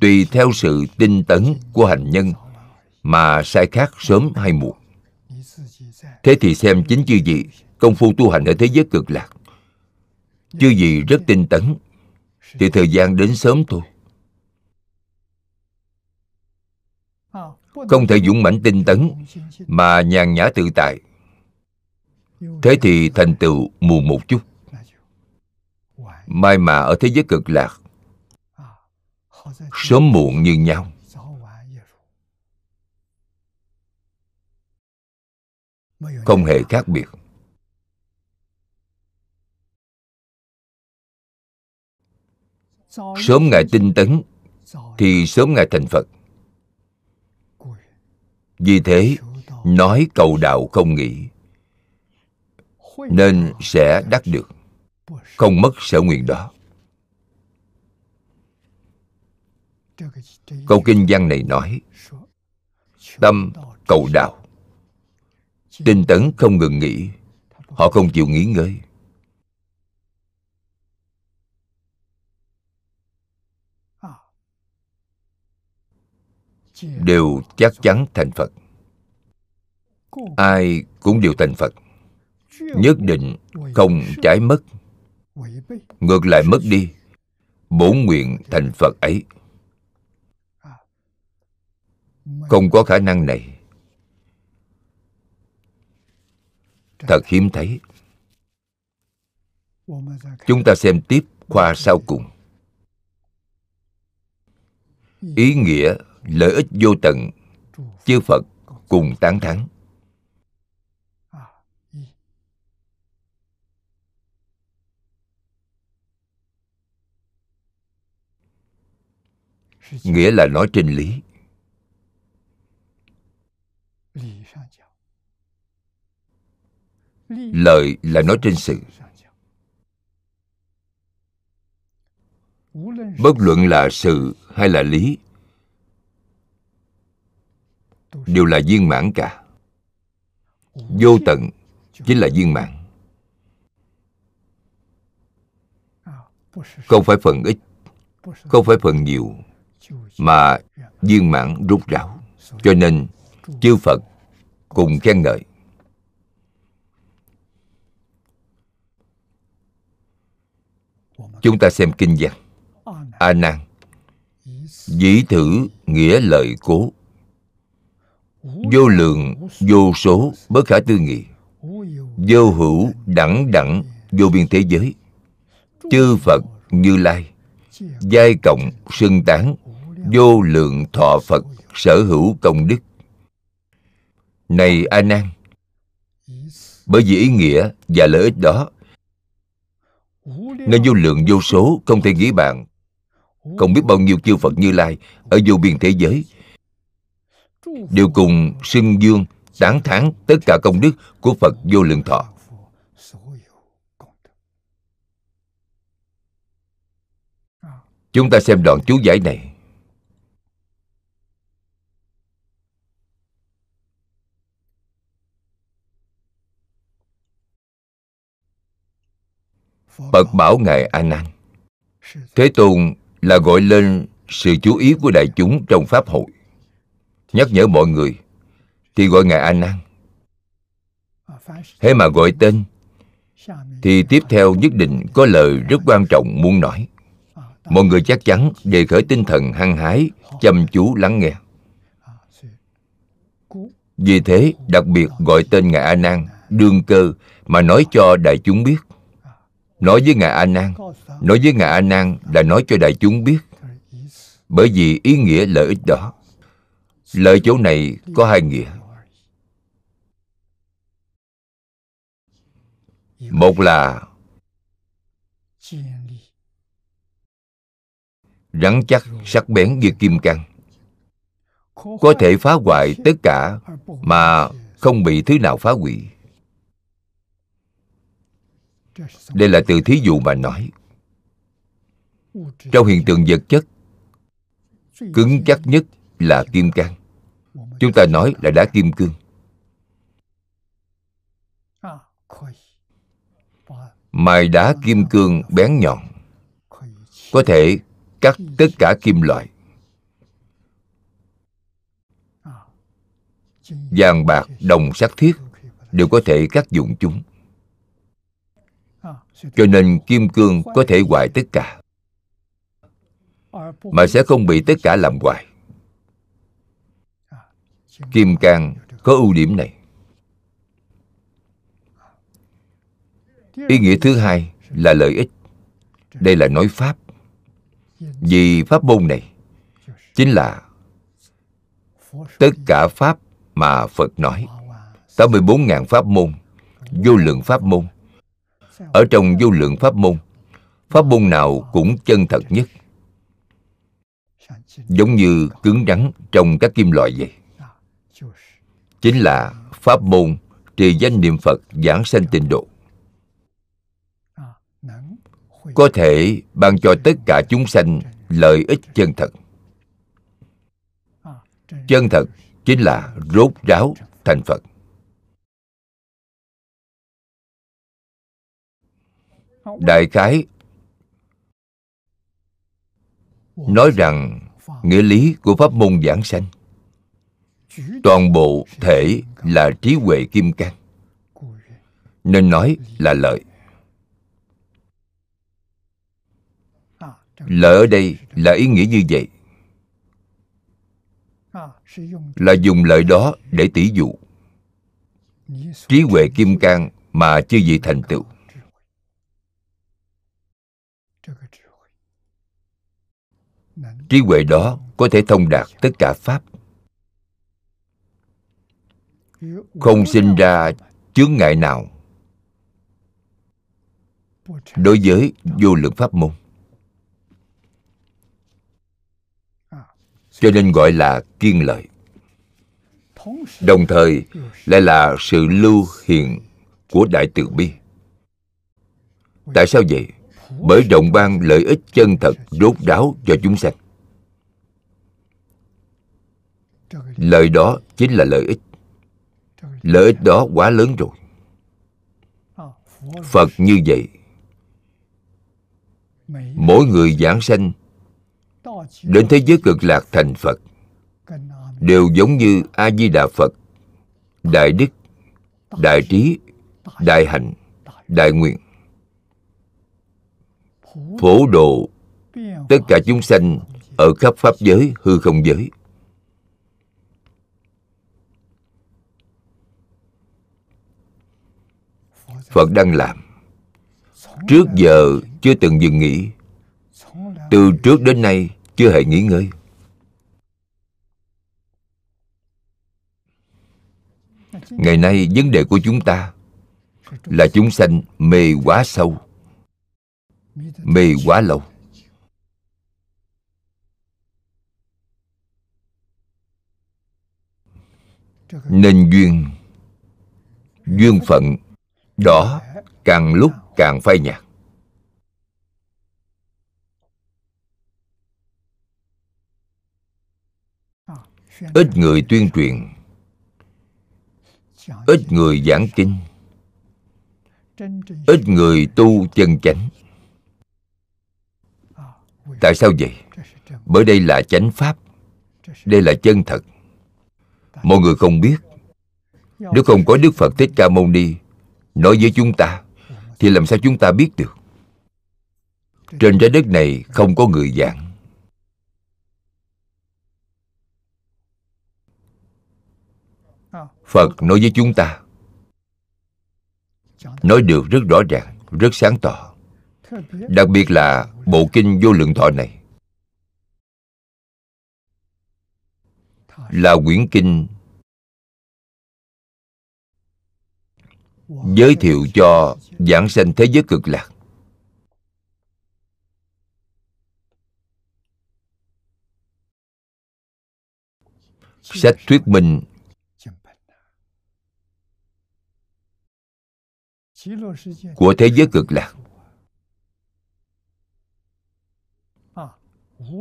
tùy theo sự tinh tấn của hành nhân mà sai khác sớm hay muộn. Thế thì xem chính chư vị công phu tu hành ở thế giới cực lạc. Chư vị rất tinh tấn, thì thời gian đến sớm thôi. Không thể dũng mãnh tinh tấn mà nhàn nhã tự tại. Thế thì thành tựu mù một chút. Mai mà ở thế giới cực lạc sớm muộn như nhau. Không hề khác biệt. Sớm ngài tinh tấn, thì sớm ngài thành phật. Vì thế, nói cầu đạo không nghĩ nên sẽ đắc được, không mất sở nguyện đó. Câu kinh văn này nói, tâm cầu đạo. Tinh tấn không ngừng nghỉ, họ không chịu nghỉ ngơi. Đều chắc chắn thành phật. Ai cũng đều thành phật. Nhất định không trái mất. Ngược lại mất đi, bổn nguyện thành phật ấy không có khả năng này. Thật hiếm thấy. Chúng ta xem tiếp khoa sau cùng. Ý nghĩa, lợi ích vô tận, chư phật cùng tán thắng nghĩa là nói trên lý lời là nói trên sự. Bất luận là sự hay là lý đều là viên mãn cả. Vô tận chính là viên mãn. Không phải phần ít không phải phần nhiều mà viên mãn rút ráo. Cho nên chư phật cùng khen ngợi. Chúng ta xem kinh văn. A nan. Dĩ thử nghĩa lợi cố. Vô lượng, vô số, bất khả tư nghị. Vô hữu, đẳng đẳng, vô biên thế giới. Chư phật như lai. Giai cộng xưng tán. Vô lượng thọ phật, sở hữu công đức này a nan, bởi vì ý nghĩa và lợi ích đó, nên vô lượng vô số không thể nghĩ bạn không biết bao nhiêu chư phật như lai ở vô biên thế giới, đều cùng xưng dương, tán thán tất cả công đức của phật vô lượng thọ. Chúng ta xem đoạn chú giải này. Phật bảo Ngài A Nan Thế Tôn là gọi lên sự chú ý của đại chúng trong Pháp hội. Nhắc nhở mọi người, Thì gọi Ngài A Nan Thế mà gọi tên, Thì tiếp theo nhất định có lời rất quan trọng muốn nói. Mọi người chắc chắn đề khởi tinh thần hăng hái, Chăm chú lắng nghe. Vì thế, đặc biệt gọi tên Ngài A Nan Đương cơ mà nói cho đại chúng biết nói với ngài a nan. Nói với ngài a nan là nói cho đại chúng biết. Bởi vì ý nghĩa lợi ích đó. Lợi chỗ này có hai nghĩa. Một là rắn chắc, sắc bén như kim cang. Có thể phá hoại tất cả mà không bị thứ nào phá hủy đây là từ thí dụ mà nói. Trong hiện tượng vật chất, cứng chắc nhất là kim cang. Chúng ta nói là đá kim cương. Mài đá kim cương bén nhọn, có thể cắt tất cả kim loại. Vàng bạc, đồng, sắt thiết đều có thể cắt dụng chúng cho nên kim cương có thể hoại tất cả, mà sẽ không bị tất cả làm hoài. kim cang có ưu điểm này. Ý nghĩa thứ hai là lợi ích. Đây là nói pháp. Vì pháp môn này chính là tất cả pháp mà phật nói. 84.000 pháp môn, vô lượng pháp môn ở trong vô lượng pháp môn pháp môn nào cũng chân thật nhất. Giống như cứng rắn trong các kim loại vậy. Chính là pháp môn trì danh niệm phật giảng sanh tịnh độ. Có thể ban cho tất cả chúng sanh lợi ích chân thật. Chân thật chính là rốt ráo thành phật. Đại khái nói rằng nghĩa lý của pháp môn giảng sanh. Toàn bộ thể là trí huệ kim cang. Nên nói là lợi. Lợi ở đây là ý nghĩa như vậy. Là dùng lợi đó để tỷ dụ. Trí huệ kim cang mà chưa gì thành tựu trí huệ đó có thể thông đạt tất cả pháp. Không sinh ra chướng ngại nào đối với vô lượng pháp môn. Cho nên gọi là kiên lợi. Đồng thời lại là sự lưu hiện của đại từ bi. Tại sao vậy? Bởi rộng ban lợi ích chân thật rốt ráo cho chúng sanh. Lời đó chính là lợi ích. Lợi ích đó quá lớn rồi. Phật như vậy, mỗi người giảng sanh đến thế giới cực lạc thành phật đều giống như a di đà phật, đại đức, đại trí, đại hạnh đại nguyện phổ độ. Tất cả chúng sanh ở khắp pháp giới, hư không giới. Phật đang làm. Trước giờ chưa từng dừng nghỉ. Từ trước đến nay chưa hề nghỉ ngơi. Ngày nay vấn đề của chúng ta là chúng sanh mê quá sâu mê quá lâu. Nên duyên duyên phận đó càng lúc càng phai nhạt. Ít người tuyên truyền, ít người giảng kinh, ít người tu chân chánh tại sao vậy? Bởi đây là chánh pháp. Đây là chân thật. Mọi người không biết. Nếu không có đức phật thích ca mâu ni nói với chúng ta, thì làm sao chúng ta biết được? Trên trái đất này không có người giảng phật nói với chúng ta, nói được rất rõ ràng, rất sáng tỏ đặc biệt là bộ kinh vô lượng thọ này. Là quyển kinh giới thiệu cho giảng sanh thế giới cực lạc. Sách thuyết minh của thế giới cực lạc.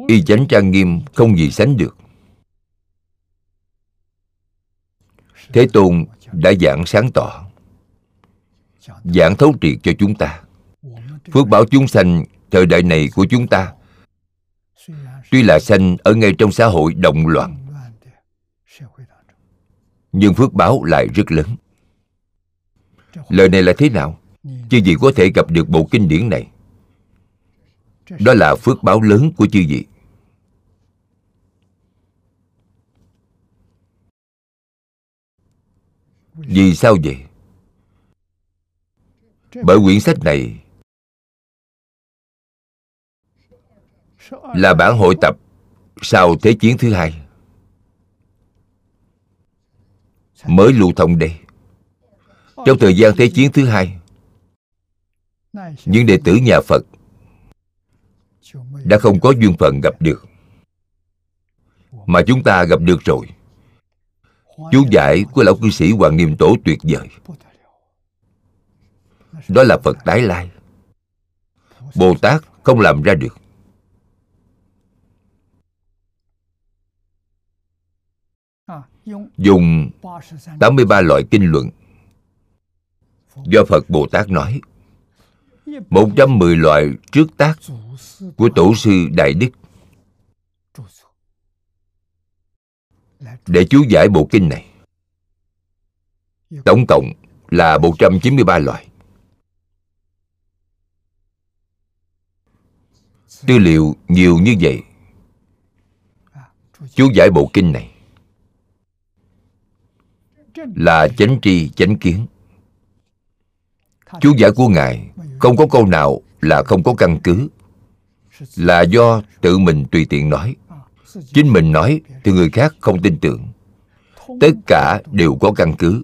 Y chánh trang nghiêm không gì sánh được. Thế tôn đã giảng sáng tỏ, giảng thấu triệt cho chúng ta. Phước bảo chúng sanh thời đại này của chúng ta, tuy là sanh ở ngay trong xã hội động loạn, nhưng phước báo lại rất lớn. Lời này là thế nào? Chứ gì có thể gặp được bộ kinh điển này đó là phước báo lớn của chư vị. Vì sao vậy? Bởi quyển sách này là bản hội tập sau thế chiến thứ hai. Mới lưu thông đây. Trong thời gian thế chiến thứ hai, những đệ tử nhà phật đã không có duyên phận gặp được. Mà chúng ta gặp được rồi. Chú giải của lão cư sĩ hoàng niệm tổ tuyệt vời. Đó là phật tái lai. Bồ tát không làm ra được. Dùng 83 loại kinh luận. Do Phật Bồ Tát nói 110 loại trước tác của Tổ sư Đại Đức để chú giải bộ kinh này. Tổng cộng là 193 loại. Tư liệu nhiều như vậy. Chú giải bộ kinh này là chánh tri chánh kiến chú giải của ngài không có câu nào là không có căn cứ, là do tự mình tùy tiện nói. Chính mình nói thì người khác không tin tưởng. Tất cả đều có căn cứ.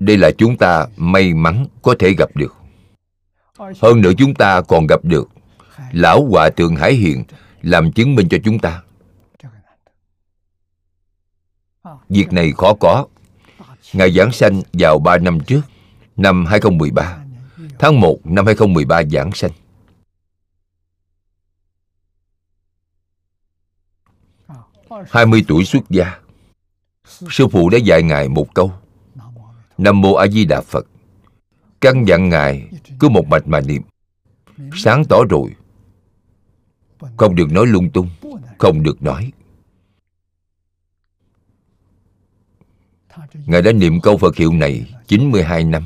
Đây là chúng ta may mắn có thể gặp được. Hơn nữa chúng ta còn gặp được lão hòa thượng hải hiền làm chứng minh cho chúng ta việc này khó có. Ngài giảng sanh vào 3 năm trước, năm 2013 tháng 1 năm 2013 giảng sanh. Hai mươi tuổi xuất gia, sư phụ đã dạy ngài một câu, nam mô a di đà phật. Căn dặn ngài cứ một mạch mà niệm, sáng tỏ rồi. Không được nói lung tung, không được nói. Ngài đã niệm câu phật hiệu này 92 năm.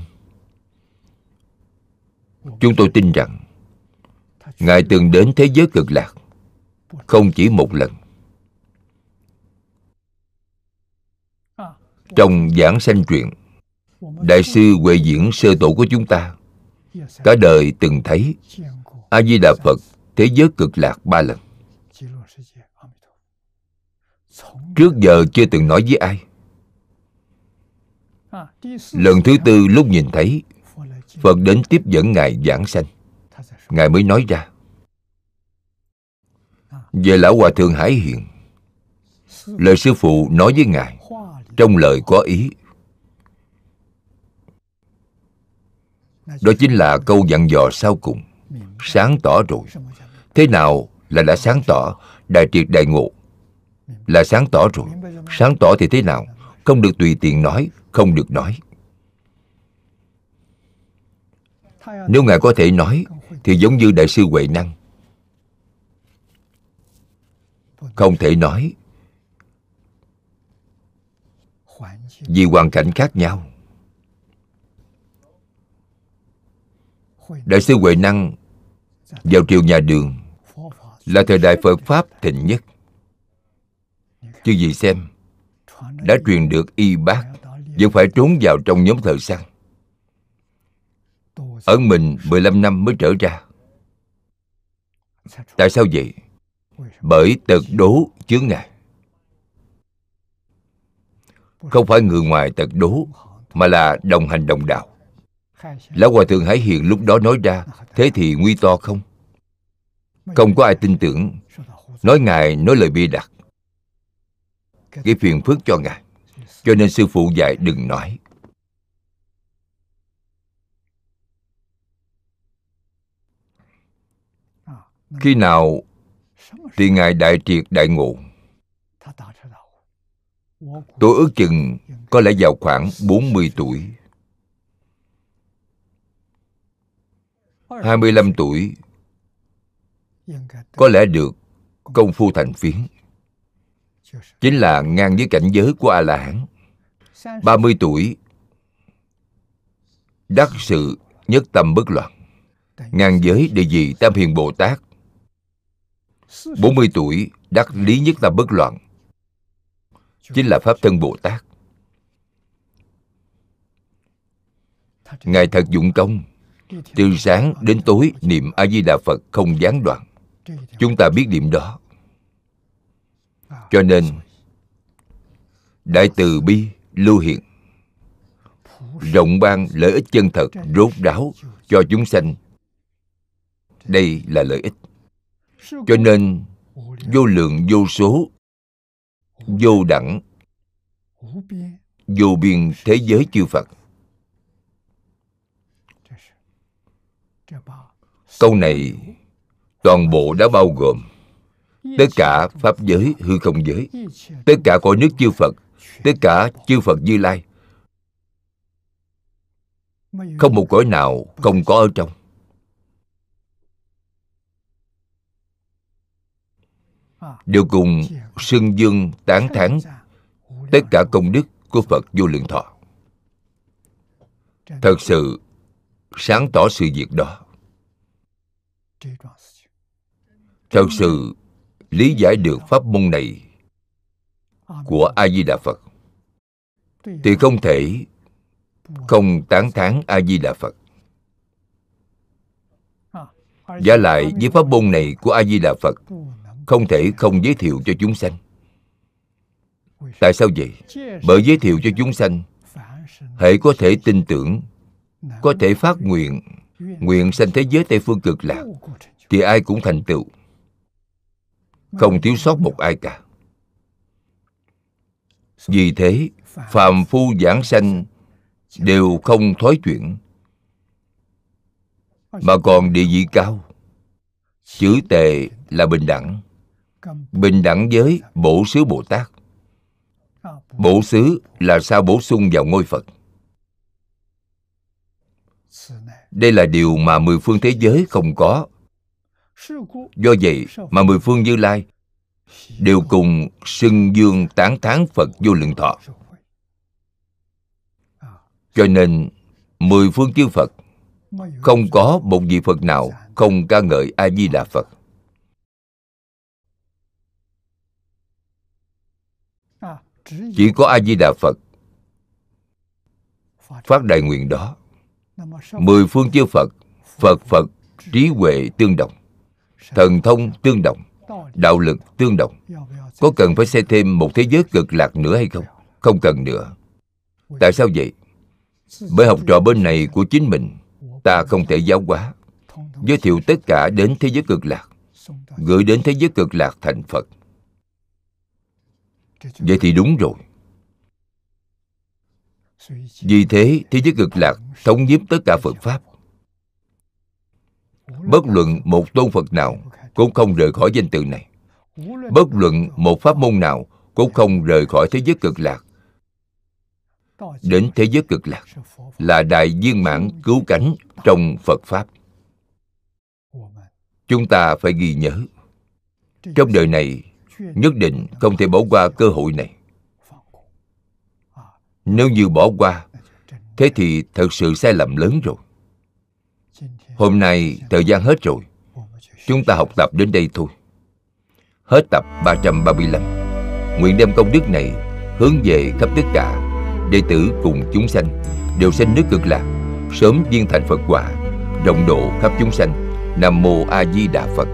Chúng tôi tin rằng ngài từng đến thế giới cực lạc không chỉ một lần. Trong giảng sanh truyện, đại sư huệ diễn sơ tổ của chúng ta cả đời từng thấy a di đà phật thế giới cực lạc ba lần. Trước giờ chưa từng nói với ai lần thứ tư lúc nhìn thấy, phật đến tiếp dẫn ngài giảng sanh. Ngài mới nói ra, về lão hòa thượng hải hiền, lời sư phụ nói với ngài trong lời có ý. Đó chính là câu dặn dò sau cùng, sáng tỏ rồi. Thế nào là đã sáng tỏ? Đại triệt đại ngộ là sáng tỏ rồi. Sáng tỏ thì thế nào? Không được tùy tiện nói, không được nói. Nếu ngài có thể nói, thì giống như đại sư huệ năng. Không thể nói, vì hoàn cảnh khác nhau. Đại sư huệ năng vào triều nhà đường là thời đại phật pháp thịnh nhất. Chứ gì xem đã truyền được y bác, vẫn phải trốn vào trong nhóm thợ săn. Ở mình 15 năm mới trở ra. Tại sao vậy? Bởi tật đố chướng ngại. Không phải người ngoài tật đố, mà là đồng hành đồng đạo. Lão Hòa Thượng Hải Hiền lúc đó nói ra, Thế thì nguy to không? Không có ai tin tưởng. Nói Ngài nói lời bia đặt. Gây phiền phức cho Ngài. Cho nên sư phụ dạy đừng nói. Khi nào thì Ngài đại triệt đại ngộ? Tôi ước chừng có lẽ vào khoảng 40 tuổi. 25 tuổi có lẽ được công phu thành phiến chính là ngang với cảnh giới của a la hán 30 tuổi, đắc sự nhất tâm bất loạn. Ngang giới địa vị tam hiền bồ tát. 40 tuổi, đắc lý nhất tâm bất loạn. Chính là pháp thân bồ tát. Ngài thật dụng công. Từ sáng đến tối, niệm a di đà phật không gián đoạn. Chúng ta biết điểm đó cho nên, đại từ bi lưu hiện. Rộng ban lợi ích chân thật, rốt ráo cho chúng sanh. Đây là lợi ích. Cho nên, vô lượng, vô số, vô đẳng, vô biên thế giới chư phật. Câu này toàn bộ đã bao gồm tất cả pháp giới hư không giới. Tất cả cõi nước chư phật. Tất cả chư phật như lai. Không một cõi nào không có ở trong. Đều cùng xưng dương tán thán tất cả công đức của phật vô lượng thọ. Thật sự sáng tỏ sự việc đó. Thật sự lý giải được pháp môn này của a di đà phật. Thì không thể không tán thán a di đà phật. Giả lại với pháp môn này của a di đà phật, không thể không giới thiệu cho chúng sanh. Tại sao vậy? Bởi giới thiệu cho chúng sanh, hãy có thể tin tưởng, có thể phát nguyện nguyện sanh thế giới tây phương cực lạc, thì ai cũng thành tựu không thiếu sót một ai cả. Vì thế, phàm phu giảng sanh đều không thói chuyển, mà còn địa vị cao. Chữ tề là bình đẳng. Bình đẳng với bổ xứ bồ tát. Bổ xứ là sao bổ sung vào ngôi phật. Đây là điều mà mười phương thế giới không có do vậy mà mười phương như lai đều cùng xưng dương tán thán phật vô lượng thọ. Cho nên mười phương chư phật không có một vị phật nào không ca ngợi a di đà phật. Chỉ có a di đà phật phát đại nguyện đó. Mười phương chư phật phật phật trí huệ tương đồng thần thông tương đồng, đạo lực tương đồng. Có cần phải xây thêm một thế giới cực lạc nữa hay không? Không cần nữa. Tại sao vậy? Bởi học trò bên này của chính mình, ta không thể giáo hóa. Giới thiệu tất cả đến thế giới cực lạc, gửi đến thế giới cực lạc thành phật. Vậy thì đúng rồi. Vì thế thế giới cực lạc thống nhiếp tất cả phật pháp bất luận một tôn phật nào cũng không rời khỏi danh từ này. Bất luận một pháp môn nào cũng không rời khỏi thế giới cực lạc. Đến thế giới cực lạc là đại viên mãn cứu cánh trong phật pháp. Chúng ta phải ghi nhớ, trong đời này nhất định không thể bỏ qua cơ hội này. Nếu như bỏ qua, thế thì thật sự sai lầm lớn rồi hôm nay thời gian hết rồi. Chúng ta học tập đến đây thôi. Hết tập 335 nguyện đem công đức này hướng về khắp tất cả đệ tử cùng chúng sanh, đều sanh nước cực lạc, sớm viên thành phật quả rộng độ khắp chúng sanh. Nam mô a di đà phật.